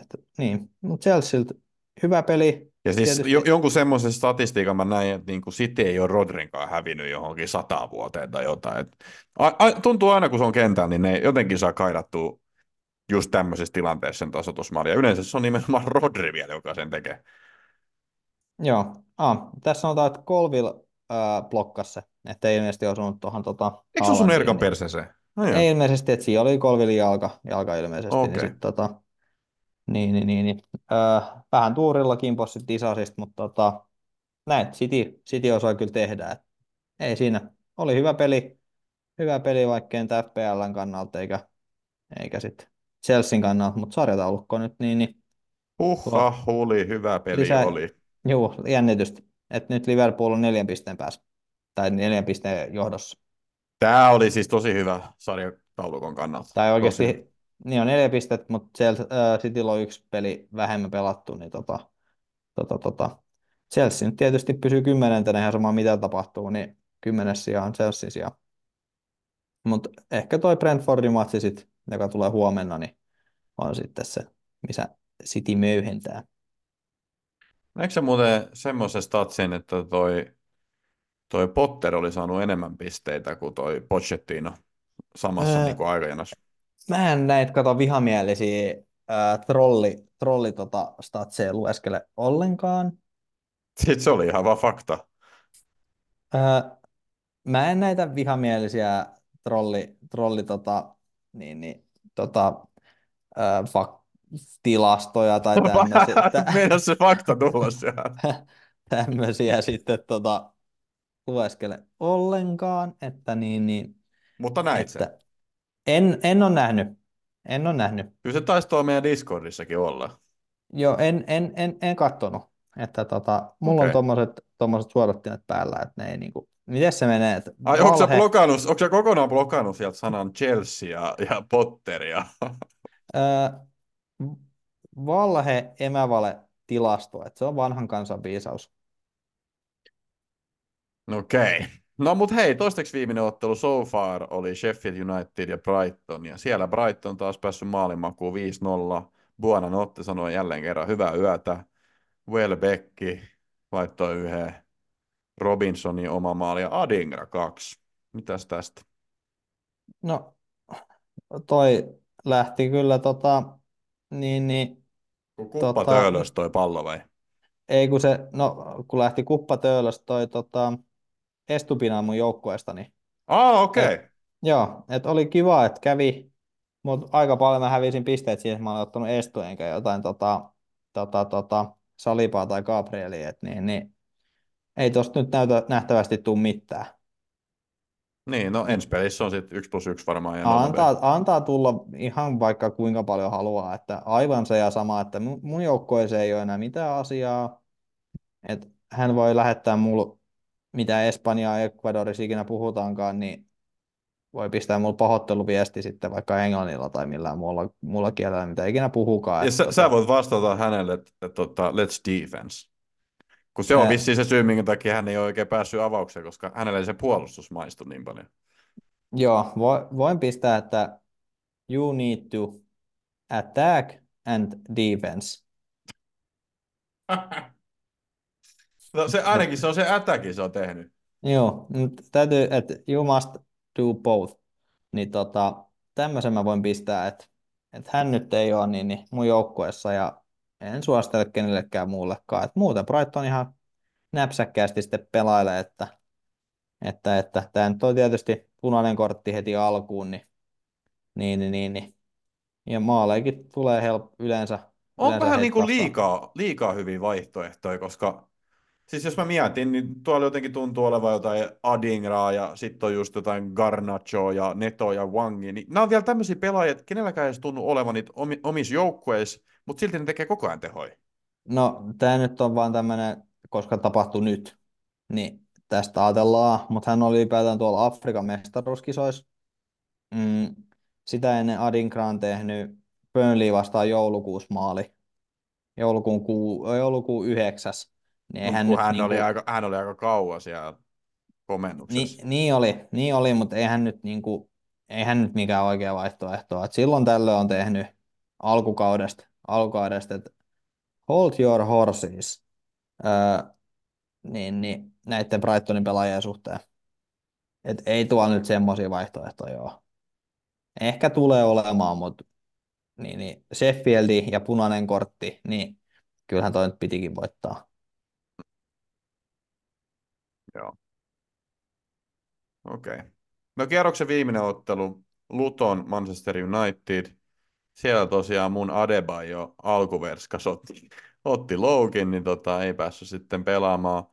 Et, niin, mutta Chelsealtä hyvä peli. Ja siis Tietysti- jo, jonkun semmoisen statistiikan mä näin, että niinku City ei ole Rodrinkaan hävinnyt johonkin sata vuoteen tai jotain. Et, a, a, tuntuu aina, kun se on kentällä, niin ne jotenkin saa kaidattua just tämmöisessä tilanteessa sen tasoitusmaali. Ja yleensä se on nimenomaan *laughs* Rodri vielä, joka sen tekee. Joo, ah, tässä sanotaan, että Colville äh, blokkasi se, että ei ilmeisesti osunut tuohon tota, Eikö se Haalandiin, Erkan niin- perseeseen? No joo. Ei ilmeisesti, että siinä oli Colvillin jalka, jalka ilmeisesti, Okei. niin sit, tota, niin, niin, niin, niin. Öö, vähän tuurilla kimpossit disasista, mutta tota, näin, City, City osaa kyllä tehdä. Et ei siinä, oli hyvä peli, hyvä peli vaikka nyt FPLn kannalta eikä, eikä sitten Chelsean kannalta, mutta sarjataulukko nyt niin, niin Huhha, oli hyvä peli Lisää- oli. juu, jännitystä, että nyt Liverpool on neljän pisteen päässä, tai neljän pisteen johdossa. Tämä oli siis tosi hyvä sarjataulukon kannalta. Tai Tosi. Niin on neljä pistettä, mutta siellä äh, Cityllä on yksi peli vähemmän pelattu, niin tota, tota, tota. Chelsea nyt tietysti pysyy kymmenentenä ihan sama mitä tapahtuu, niin kymmenes sijaan on Chelsea sijaan. Mutta ehkä toi Brentfordin matsi sit, joka tulee huomenna, niin on sitten se, missä City möyhentää. Eikö se muuten semmoisen statsin, että toi, toi Potter oli saanut enemmän pisteitä kuin toi Pochettino samassa Öö, niin aikajanassa? Mä en näitä kato vihamielisiä ää, trolli, trolli tota, statseja lueskele ollenkaan. Sitten se oli ihan vaan fakta. Ää, mä en näitä vihamielisiä trolli, trolli tota, niin, niin, tota, ää, fak- tilastoja tai *laughs* tämmöisiä, *laughs* Meidän se fakta tulla sieltä. *laughs* tämmöisiä sitten tota, lueskele ollenkaan, että niin, niin Mutta näit sen. en, en ole nähnyt, en ole nähnyt. Kyllä se taisi tuolla meidän Discordissakin olla. Joo, en, en, en, en katsonut. Että tota, mulla Okei. on tommoset, tommoset suodattimet päällä, että ne ei niinku, miten se menee, että Ai, onko sä, blokannut, onko sä kokonaan blokannut sieltä sanan Chelsea ja, ja Potter? Ja... ää, valhe, emävale, tilasto, että se on vanhan kansan viisaus. Okei. No mut hei, toistaiseksi viimeinen ottelu so far oli Sheffield United ja Brighton. Ja siellä Brighton taas päässyt maalimakuun 5-0. Buonanotte sanoi jälleen kerran hyvää yötä. Welbecki laittoi yhden Robinsonin oma maali ja Adingra kaksi. Mitäs tästä? No, toi lähti kyllä tota, niin, niin, Kun kuppa Tota- töölös toi pallo vai? ei kun se, no kun lähti kuppa töölös toi tota, Estupina mun joukkueesta, niin Ah, okei. Okay. Joo, että oli kiva, että kävi, mutta aika paljon mä hävisin pisteet siihen, että mä olen ottanut Estu enkä jotain tota, tota, tota, Salipaa tai Gabrielia, et niin, niin ei tosta nyt näytä, nähtävästi tule mitään. Niin, no ensi pelissä on sitten 1 plus 1 varmaan. Ja Antaa, antaa tulla ihan vaikka kuinka paljon haluaa, että aivan se ja sama, että mun, mun joukkueeseen ei ole enää mitään asiaa, että hän voi lähettää mulle, mitä Espanjaa ja Ecuadorissa ikinä puhutaankaan, niin voi pistää mulle pahoitteluviesti sitten vaikka englannilla tai millään muulla, muulla kielellä, mitä ikinä puhukaan. Ja että sä, tota- sä voit vastata hänelle, että, että, että let's defense. Kun se on vissiin se syy, minkä takia hän ei ole oikein päässyt avaukseen, koska hänelle ei se puolustus maistu niin paljon. Joo, vo- voin pistää, että you need to attack and defense. *laughs* No se ainakin se on se ätäkin se on tehnyt. Joo, täytyy, että you must do both. Niin tota, tämmöisen mä voin pistää, että, että hän nyt ei ole niin, niin mun joukkueessa ja en suosittele kenellekään muullekaan. Että muuten Brighton ihan näpsäkkäästi sitten pelailee, että, että, että tämä nyt on tietysti punainen kortti heti alkuun, niin, niin, niin, niin, niin. ja maaleikin tulee help, yleensä, On yleensä vähän niin kuin liikaa, liikaa hyviä vaihtoehtoja, koska siis jos mä mietin, niin tuolla jotenkin tuntuu olevan jotain Adingraa ja sitten on just jotain Garnacho ja Neto ja Wangi. Niin nämä on vielä tämmöisiä pelaajia, että kenelläkään ei edes tunnu olevan niitä omi, omissa joukkueissa, mutta silti ne tekee koko ajan tehoja. No, tämä nyt on vaan tämmöinen, koska tapahtui nyt, niin tästä ajatellaan, mutta hän oli ylipäätään tuolla Afrikan mestaruuskisoissa. Mm, sitä ennen Adinkra on tehnyt Burnley vastaan joulukuussa maali, joulukuun, kuu, joulukuun 9. Niin eihän kun nyt hän, niinku, oli aika, hän oli aika kauan siellä komennuksessa. niin, niin oli, niin oli, mutta eihän nyt, niinku, eihän nyt mikään oikea vaihtoehto. Et silloin tällöin on tehnyt alkukaudesta, alkukaudesta että hold your horses, öö, niin, niin näiden Brightonin pelaajien suhteen. Et ei tuolla nyt semmoisia vaihtoehtoja ole. Ehkä tulee olemaan, mutta niin, niin Sheffieldi ja punainen kortti, niin kyllähän toi nyt pitikin voittaa. Joo. Okei. Okay. No kierroksen viimeinen ottelu, Luton Manchester United. Siellä tosiaan mun Adebayo alkuverskas otti, otti loukin, niin tota, ei päässyt sitten pelaamaan.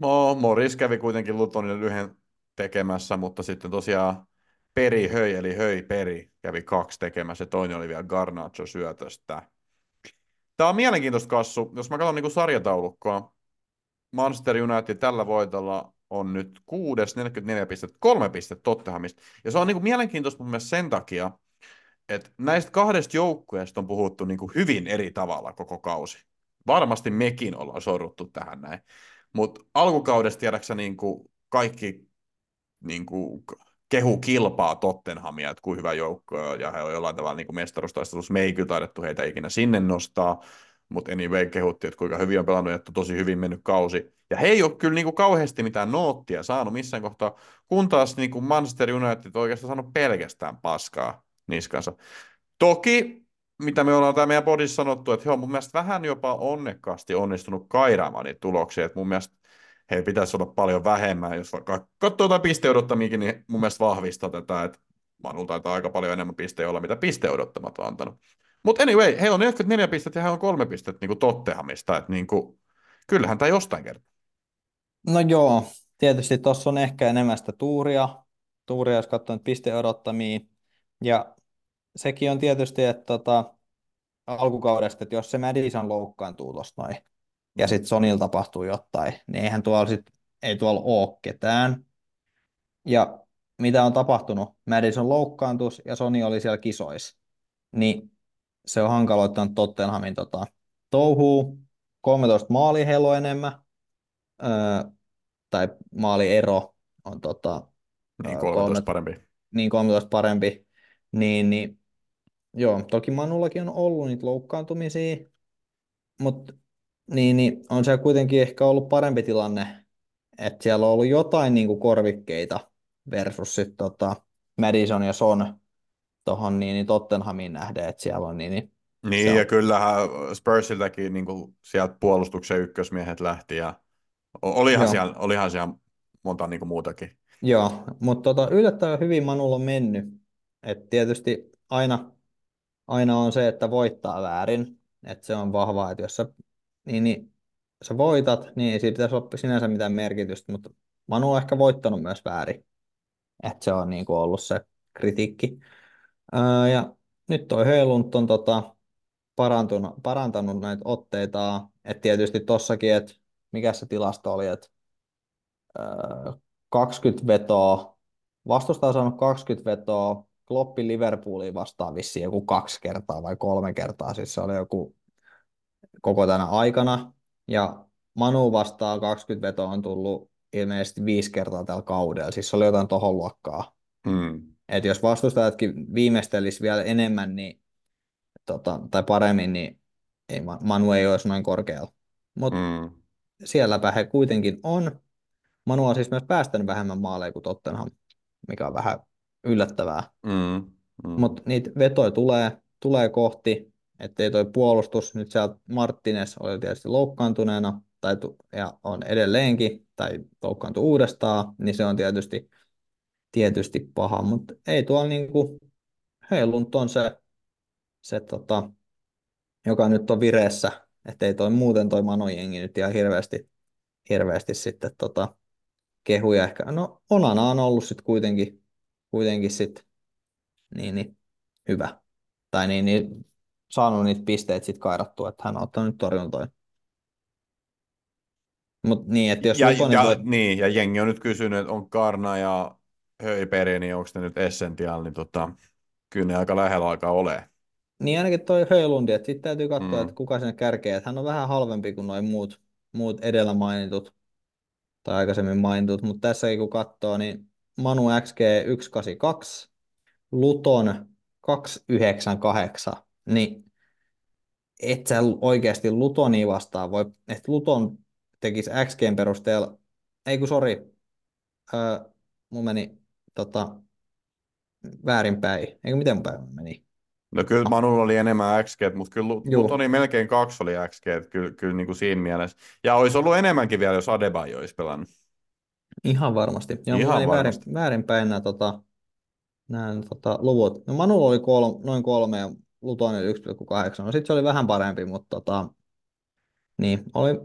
No, Morris kävi kuitenkin Lutonille lyhyen tekemässä, mutta sitten tosiaan Peri höi, eli höi Peri, kävi kaksi tekemässä, toinen oli vielä Garnacho syötöstä. Tämä on mielenkiintoista kassu. Jos mä katson niin sarjataulukkoa, Manchester United tällä voitolla on nyt kuudes, 44 pistettä, kolme pistettä Tottenhamista. Ja se on niin kuin mielenkiintoista mun mielestä sen takia, että näistä kahdesta joukkueesta on puhuttu niin kuin hyvin eri tavalla koko kausi. Varmasti mekin ollaan sorruttu tähän näin. Mutta alkukaudesta tiedäksä niin kuin kaikki niin kuin kehu kilpaa Tottenhamia, että kuin hyvä joukko ja he on jollain tavalla niin mestaruustaistelussa. Me ei kyllä taidettu heitä ikinä sinne nostaa, mutta anyway kehutti, että kuinka hyvin on pelannut, että tosi hyvin mennyt kausi. Ja he ei ole kyllä niin kuin kauheasti mitään noottia saanut missään kohtaa, kun taas niin kuin Manchester United oikeastaan saanut pelkästään paskaa niskansa. Toki, mitä me ollaan tämä meidän podissa sanottu, että he on mun mielestä vähän jopa onnekkaasti onnistunut kairaamaan niitä tuloksia, että mun mielestä he pitäisi olla paljon vähemmän, jos vaikka katsoo jotain pisteodottamiakin, niin mun mielestä vahvistaa tätä, että Manu taitaa aika paljon enemmän pisteitä olla, mitä pisteodottamat on antanut. Mutta anyway, heillä on 44 pistettä ja heillä on kolme pistettä niin kuin että niin kuin, kyllähän tämä jostain kertaa. No joo, tietysti tuossa on ehkä enemmän sitä tuuria, tuuria jos katsoo nyt pisteodottamia, ja sekin on tietysti, että tota, alkukaudesta, että jos se Madison loukkaantuu tuossa noin, ja sitten Sonilla tapahtuu jotain, niin eihän tuolla sit, ei tuolla ole ketään. Ja mitä on tapahtunut? Madison loukkaantus ja Sony oli siellä kisoissa. Niin se on hankaloittanut Tottenhamin tota, touhuu. 13 maali heillä enemmän, öö, tai maaliero on tota, niin 13 kolme, parempi. Niin 13 parempi. Niin, niin joo, toki Manullakin on ollut niitä loukkaantumisia, mutta niin, niin on se kuitenkin ehkä ollut parempi tilanne, että siellä on ollut jotain niin kuin korvikkeita versus sitten tota Madison ja Son tuohon niin, niin Tottenhamin nähden, että siellä on niin, niin niin, ja kyllähän Spursiltäkin niin kuin sieltä puolustuksen ykkösmiehet lähti, ja olihan, siellä, olihan siellä monta niin kuin muutakin. Joo, mutta tota, yllättävän hyvin Manulla on mennyt. Et tietysti aina, aina on se, että voittaa väärin, että se on vahvaa, että jos sä, niin, niin, sä voitat, niin ei siitä pitäisi olla sinänsä mitään merkitystä, mutta Manu on ehkä voittanut myös väärin, että se on niin kuin ollut se kritiikki. Ää, ja nyt toi Heilund on tota, parantunut, parantanut näitä otteita. Et tietysti tossakin, että mikä se tilasto oli, että 20 vetoa, vastustaja on saanut 20 vetoa, Kloppi Liverpooliin vastaan vissiin joku kaksi kertaa vai kolme kertaa, siis se oli joku koko tänä aikana, ja Manu vastaan 20 vetoa on tullut ilmeisesti viisi kertaa tällä kaudella, siis se oli jotain tohon luokkaa. Hmm. Et jos vastustajatkin viimeistelis vielä enemmän, niin tota, tai paremmin, niin ei, Manu ei olisi noin korkealla. Mutta mm. sielläpä he kuitenkin on. Manu on siis myös päästänyt vähemmän maaleja kuin Tottenham, mikä on vähän yllättävää. Mm. Mm. Mutta niitä vetoja tulee, tulee kohti, ettei toi puolustus, nyt sieltä Martinez oli tietysti loukkaantuneena, tai ja on edelleenkin, tai loukkaantui uudestaan, niin se on tietysti, tietysti paha, mutta ei tuolla niinku, Heilunt on se se tota, joka nyt on vireessä, ettei toi muuten toi Manojengi nyt ihan hirveästi, hirveästi sitten tota, kehuja ehkä. No Onana on ollut sitten kuitenkin, kuitenkin sit, niin, niin, hyvä. Tai niin, niin saanut niitä pisteitä sitten kairattua, että hän on ottanut nyt torjuntoja. Mut niin, että jos ja, ja, voi... niin, ja jengi on nyt kysynyt, että on Karna ja Höiperi, niin onko ne nyt essentiaal, niin tota, kyllä ne aika lähellä alkaa olemaan. Niin ainakin toi Höjlundi, että sitten täytyy katsoa, mm. että kuka sen kärkee, että hän on vähän halvempi kuin noin muut, muut edellä mainitut tai aikaisemmin mainitut, mutta tässäkin kun katsoo, niin Manu XG 182, Luton 298, niin et sä oikeasti Lutonia vastaan voi, että Luton tekisi XGn perusteella, ei kun sori, öö, mun meni tota, väärinpäin, eikö miten päivä meni? No kyllä Manulla oli enemmän XG, mutta kyllä Lutoni melkein kaksi oli XG, kyllä, kyllä niin kuin siinä mielessä. Ja olisi ollut enemmänkin vielä, jos Adebayo olisi pelannut. Ihan varmasti. Joo, Ihan varmasti. Väärin, väärinpäin nämä, tota, nämä tota, luvut. No Manulla oli kol, noin kolme ja Lutoni 1,8. No sitten se oli vähän parempi, mutta tota, niin, oli,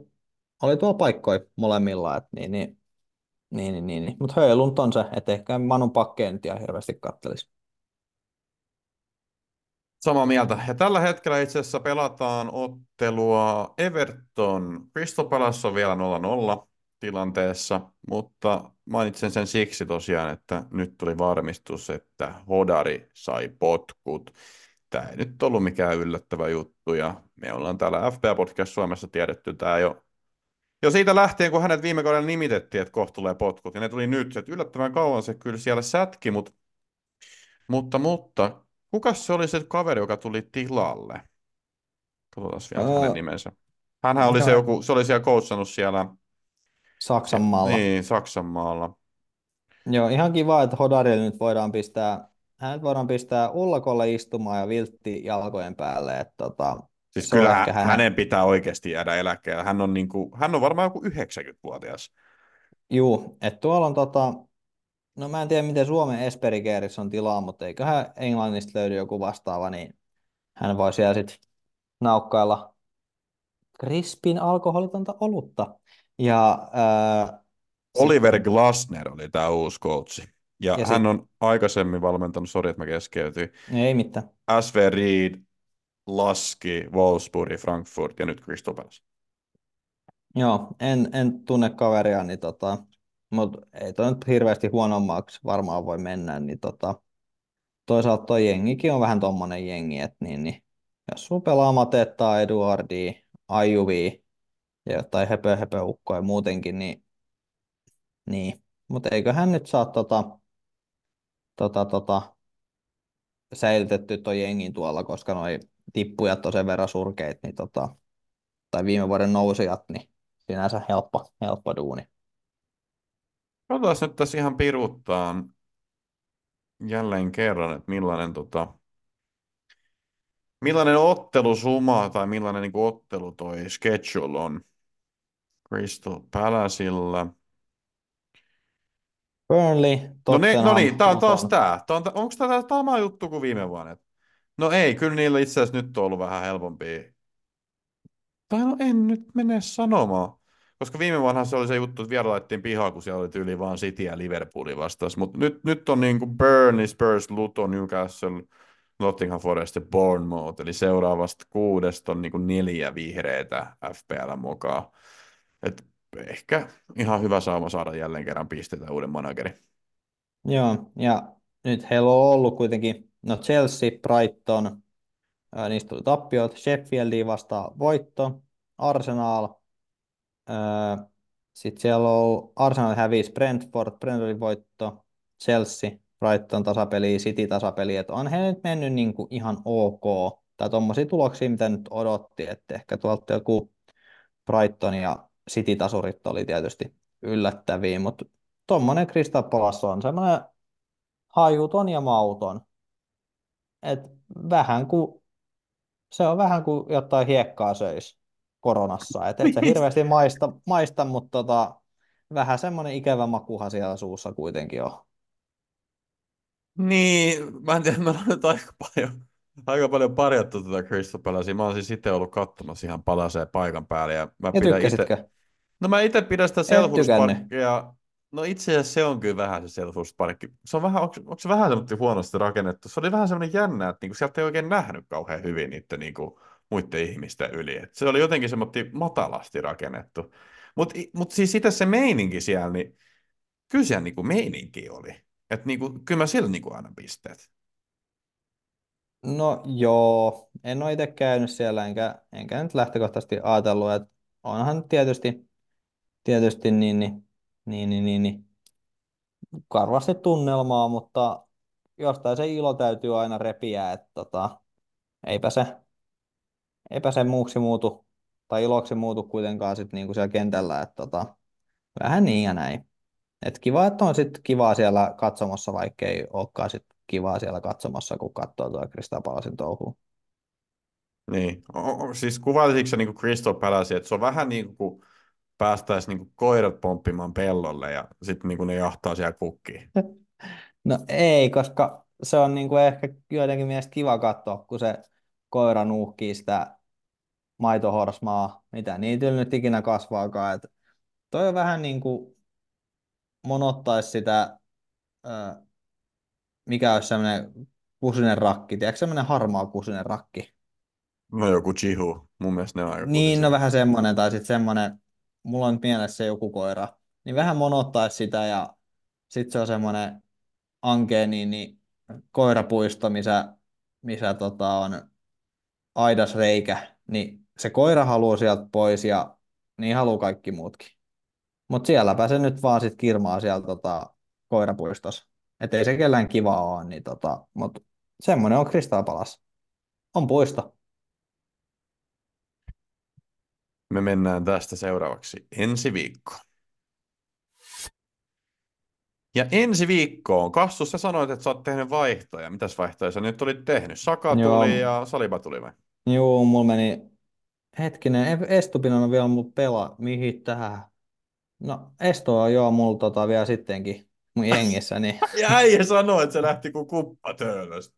oli tuo paikkoja molemmilla. Et, niin, niin, niin, niin, niin, niin. Mutta Höylund on se, että ehkä Manun pakkeen hirveästi kattelisi. Samaa mieltä. Ja tällä hetkellä itse asiassa pelataan ottelua Everton. Crystal Palace on vielä 0-0 tilanteessa, mutta mainitsen sen siksi tosiaan, että nyt tuli varmistus, että Hodari sai potkut. Tämä ei nyt ollut mikään yllättävä juttu ja me ollaan täällä FPA Podcast Suomessa tiedetty tämä jo, Jo siitä lähtien, kun hänet viime kaudella nimitettiin, että kohta tulee potkut, ja ne tuli nyt, että yllättävän kauan se kyllä siellä sätki, mutta, mutta, mutta kuka se oli se kaveri, joka tuli tilalle? Katsotaan vielä Ää, hänen nimensä. Hänhän oli se joku, se oli siellä coachannut siellä Saksan maalla. niin, Saksan maalla. Joo, ihan kiva, että Hodarille nyt voidaan pistää, hänet voidaan pistää ullakolle istumaan ja viltti jalkojen päälle. Että tota, Siis on kyllä ehkä hänen- pitää oikeasti jäädä eläkkeelle. Hän on, niin kuin, hän on varmaan joku 90-vuotias. Juu, että tuolla on tota, no mä en tiedä miten Suomen Esperigeerissä on tilaa, mutta eiköhän Englannista löydy joku vastaava, niin hän voi siellä sitten naukkailla krispin alkoholitonta olutta. Ja ää, Oliver sitten- Glasner oli tämä uusi coachi. Ja, Ja hän sit- on aikaisemmin valmentanut, sori että mä keskeytyin, Ei mitään. SV Reed, Laski, Wolfsburg, Frankfurt ja nyt Crystal Palace. Joo, en, en tunne kaveria, niin tota, mutta ei toi nyt hirveästi huonommaksi varmaan voi mennä, niin tota, toisaalta toi jengikin on vähän tommonen jengi, että niin, niin, jos sulla pelaa Matettaa, Eduardia, Ajuvi ja jotain höpö, höpö ukkoja muutenkin, niin, niin. mutta eiköhän nyt saa tota, tota, tota, säilytetty toi jengin tuolla, koska noi tippujat on sen verran surkeit, niin tota, tai viime vuoden nousijat, niin sinänsä helppo, helppo duuni. Katsotaan nyt tässä ihan piruuttaan jälleen kerran, että millainen, tota, millainen ottelusuma tai millainen niin kuin ottelu toi schedule on Crystal Palacella. Burnley, No, ne, Tottenham, no niin, tää on taas Luton. tää. tää on, onko tämä sama juttu kuin viime vuonna? No ei, kyllä niillä itse asiassa nyt on ollut vähän helpompia. Tai no en nyt mene sanomaan. Koska viime vuonna se oli se juttu, että vielä laitettiin pihaa, kun siellä oli tyyli vaan City ja Liverpoolin vastaus. Mutta nyt, nyt on niin kuin Burnley, Spurs, Luton, Newcastle, Nottingham Forest ja Bournemouth. Eli seuraavasta kuudesta on niin kuin neljä vihreitä FPL mukaan. Et ehkä ihan hyvä sauma saada jälleen kerran pisteitä uuden managerin. Joo, ja nyt heillä on ollut kuitenkin, Chelsea, Brighton, ää, niistä tuli tappiot, Sheffieldia vastaan voitto, Arsenal, sitten siellä on Arsenal hävisi Brentford, Brentfordin voitto, Chelsea, Brighton tasapeli, City tasapeli, että on he nyt mennyt niin kuin ihan ok, tai tuommoisia tuloksia, mitä nyt odotti, että ehkä tuolta joku Brighton ja City-tasurit oli tietysti yllättäviä, mutta tuommoinen Crystal Palace on semmoinen hajuton ja mauton. Et vähän kuin, se on vähän kuin jotain hiekkaa söisi koronassa. Et et se hirveästi maista, maista mutta tota, vähän semmoinen ikävä makuha siellä suussa kuitenkin on. Niin, mä en tiedä, mä olen nyt aika paljon, aika paljon parjattu tätä Crystal Palacea. Mä oon siis itse ollut katsomassa ihan palaseen paikan päälle. Ja mä Ja pidän ite, no mä itse pidän sitä tykännyt. No itse asiassa se on kyllä vähän se Selhurst-parkki. Se on vähän, onko, onko se vähän semmoinen huonosti rakennettu? Se oli vähän semmoinen jännä, että niinku sieltä ei oikein nähnyt kauhean hyvin niiden niinku, muiden ihmisten yli. Et se oli jotenkin semmoinen matalasti rakennettu. Mutta mut siis itse se meininki siellä, niin kyllä siellä niinku meininki oli. Että niinku, kyllä mä sillä niinku aina pisteet. No joo, en ole itse käynyt siellä, enkä, enkä nyt lähtökohtaisesti ajatellut, että onhan tietysti, tietysti niin, niin, niin, niin, niin, niin karvasti tunnelmaa, mutta jostain se ilo täytyy aina repiä, että tota, eipä se, eipä se muuksi muutu, tai iloksi muutu kuitenkaan sit niinku siellä kentällä, että tota, vähän niin ja näin. Et kiva, että on sitten kivaa siellä katsomassa, vaikka ei olekaan sit kivaa siellä katsomassa, kun katsoo tuo Crystal Palacen touhua. Niin, o, o, siis kuvailisitko se niin Crystal että se on vähän niin kuin päästäisiin niin koirat pomppimaan pellolle ja sitten niin ne jahtaa siellä kukkiin. *laughs* No ei, koska se on niinku ehkä joidenkin mielestä kiva katsoa, kun se koira nuuhkii sitä maitohorsmaa, mitä niitä nyt ikinä kasvaakaan. Et toi on vähän niin kuin monottaisi sitä, ö, mikä olisi semmoinen kusinen rakki, tiedätkö semmoinen harmaa kusinen rakki? No joku chihu, mun mielestä ne on aika Niin, no kutisia. vähän semmoinen, tai sitten semmoinen, mulla on mielessä joku koira, niin vähän monottaisi sitä ja sitten se on semmoinen ankea niin, koirapuisto, missä, missä tota on aidasreikä, niin se koira haluaa sieltä pois ja niin haluaa kaikki muutkin. Mutta sielläpä se nyt vaan sit kirmaa siellä tota, koirapuistossa. Että ei se kellään kiva ole, niin tota, mutta semmoinen on Crystal Palace. On puisto. Me mennään tästä seuraavaksi ensi viikkoon. Ja ensi viikkoon, Kassu, sä sanoit, että sä oot tehnyt vaihtoja. Mitäs vaihtoja sä nyt olit tehnyt? Saka Joo. tuli ja Saliba tuli vai? Juu, mulla meni hetkinen, Estupinen on vielä mulla pelaa. Mihin tähän? No, Esto on joo mulla tota vielä sittenkin mun jengissä, niin *laughs* Ja äijä sanoi, että se lähti kuin kuppa töölöstä.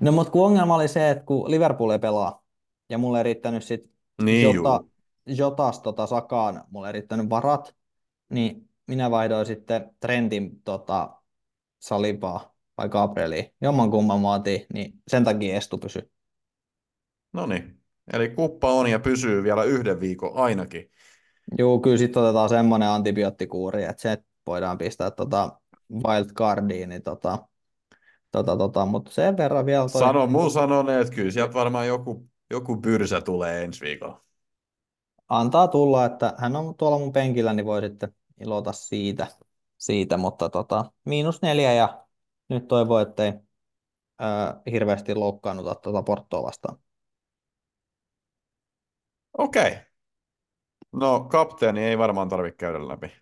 No mutta kun ongelma oli se, että kun Liverpool ei pelaa, ja mulle ei riittänyt sit Niin Jota, juu. Jotas tota Sakaan, mulle ei riittänyt varat, niin minä vaihdoin sitten Trentin tota, Salibaa vai Gabrieliin. Jomman kumman mä otin, niin sen takia Estu pysyi. No niin. Eli kuppa on ja pysyy vielä yhden viikon ainakin. Juu, kyllä sitten otetaan semmoinen antibioottikuuri, että se voidaan pistää tota wildcardiin, niin tota, tota, tota, mutta sen verran vielä toi... Sano, mun sanoneen, että kyllä sieltä varmaan joku, joku pyrsä tulee ensi viikolla. Antaa tulla, että hän on tuolla mun penkillä, niin voi sitten ilota siitä, siitä mutta tota, miinus neljä ja nyt toivoo, ettei ää, hirveästi loukkaannuta tuota Portoa vastaan. Okei. No, kapteeni ei varmaan tarvitse käydä läpi.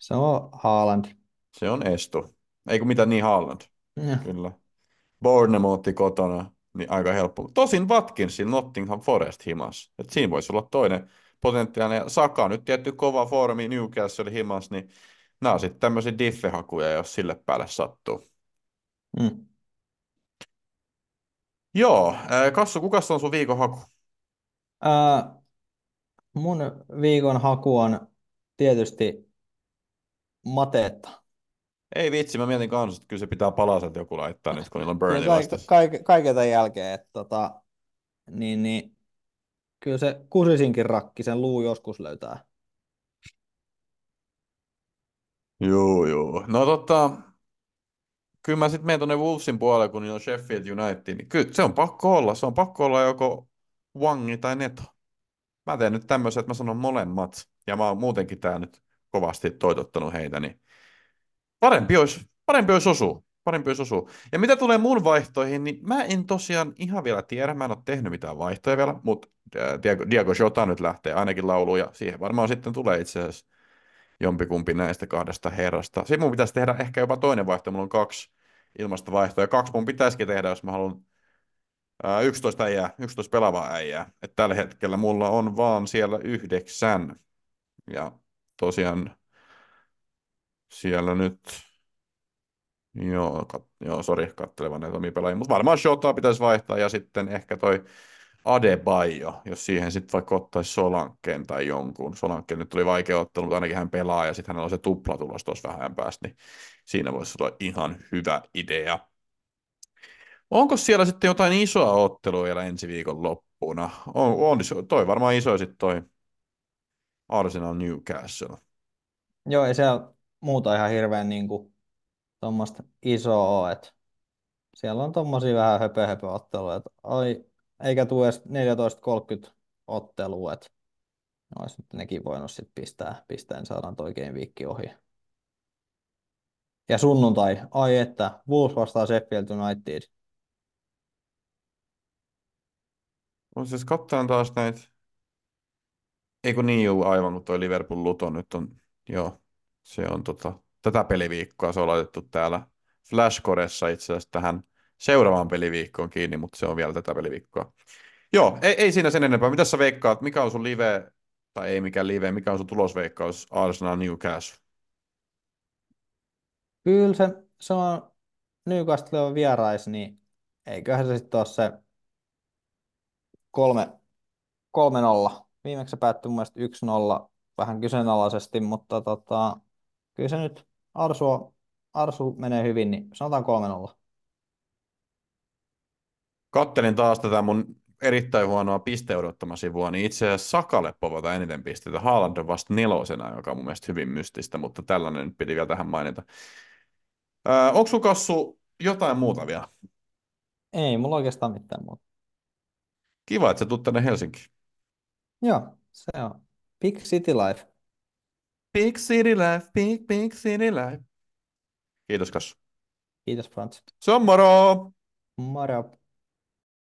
Se on Haaland. Se on Estu. Eikö mitä niin Haaland? Ja, Kyllä. Bournemouth kotona, niin aika helppo. Tosin Watkinsin Nottingham Forest himas. Et siinä voisi olla toinen potentiaalinen. Saka nyt tietty kova formi Newcastle himas, niin nämä on sitten tämmöisiä diffehakuja, jos sille päälle sattuu. mm. Joo, ää, Kassu, kuka on sun viikon haku? ää, mun viikon haku on tietysti Matetta. Ei vitsi, mä mietin kanssa, että kyllä se pitää palaselta joku laittaa nyt, kun niillä on Burnley vastassa. kaik, kaiken tämän jälkeen, että tota, niin, niin, kyllä se kusisinkin rakki sen luu joskus löytää. Juu, juu. No tota, kyllä mä sitten menen tuonne Wolvesin puolelle, kun on Sheffield United, niin kyllä se on pakko olla. Se on pakko olla joko Wangi tai Neto. Mä teen nyt tämmöisen, että mä sanon molemmat. Ja mä oon muutenkin tää nyt kovasti toitottanut heitä, niin parempi olisi, parempi olisi osua. Parempi olisi osua. Ja mitä tulee mun vaihtoihin, niin mä en tosiaan ihan vielä tiedä. Mä en ole tehnyt mitään vaihtoja vielä, mutta ää, Diego, Diego Jota nyt lähtee ainakin lauluun ja siihen varmaan sitten tulee itse asiassa jompikumpi näistä kahdesta herrasta. Sitten mun pitäisi tehdä ehkä jopa toinen vaihto. Mulla on kaksi ilmasta vaihtoa. Kaksi mun pitäisikin tehdä, jos mä haluan ää, 11 äijää, 11 pelaavaa äijää. Et tällä hetkellä mulla on vaan siellä yhdeksän. Ja tosiaan siellä nyt... Joo, kat, joo sori, katselevan näitä omia pelaajia. Mutta varmaan Shotaa pitäisi vaihtaa ja sitten ehkä toi Adebayo, jos siihen sitten vaikka ottaisi Solankkeen tai jonkun. Solankkeen nyt tuli vaikea ottelu, mutta ainakin hän pelaa ja sitten hänellä on se tuplatulos tuossa vähän päästä, niin siinä voisi olla ihan hyvä idea. Onko siellä sitten jotain isoa ottelua vielä ensi viikon loppuna? On, on toi varmaan iso sitten toi Arsenal Newcastle. Joo, ei siellä muuta ihan hirveän niin kuin, tuommoista isoa että siellä on tuommoisia vähän höpö, höpö otteluja, että oi, eikä tule edes 14.30 ottelua, että olisi nyt nekin voinut sit pistää, pistää niin saadaan game viikki ohi. Ja sunnuntai, ai että, Wolves vastaa Sheffield United. On siis katsotaan taas näitä. Eikö niin juu, aivan, kun toi Liverpool Luton nyt on, joo, se on tota, tätä peliviikkoa, se on laitettu täällä Flashcoressa itse asiassa tähän seuraavaan peliviikkoon kiinni, mutta se on vielä tätä peliviikkoa. Joo, ei, ei siinä sen enempää. Mitä sä veikkaat, mikä on sun live, tai ei mikään live, mikä on sun tulosveikkaus Arsenal Newcastle? Kyllä se, se on Newcastle on vierais, niin eiköhän se sitten ole se kolme, 3-0. Viimeksi se päättyi mun mielestä 1-0 vähän kyseenalaisesti, mutta tota, kyllä se nyt Arsu, on- Arsu menee hyvin, niin sanotaan 3-0. Kattelin taas tätä mun erittäin huonoa pisteodottomasivua, niin itse asiassa Sakalle povata eniten pisteitä. Haaland on vasta nelosena, joka on mun mielestä hyvin mystistä, mutta tällainen nyt piti vielä tähän mainita. Öö, onko sun kassu jotain muuta vielä? Ei mulla oikeastaan mitään muuta. Kiva, että sä tuut tänne Helsinkiin. Joo, se on. Big City Life. Big city life, big, big city life. Kiitos, Kassu. Kiitos Frans. Se on moro! Moro.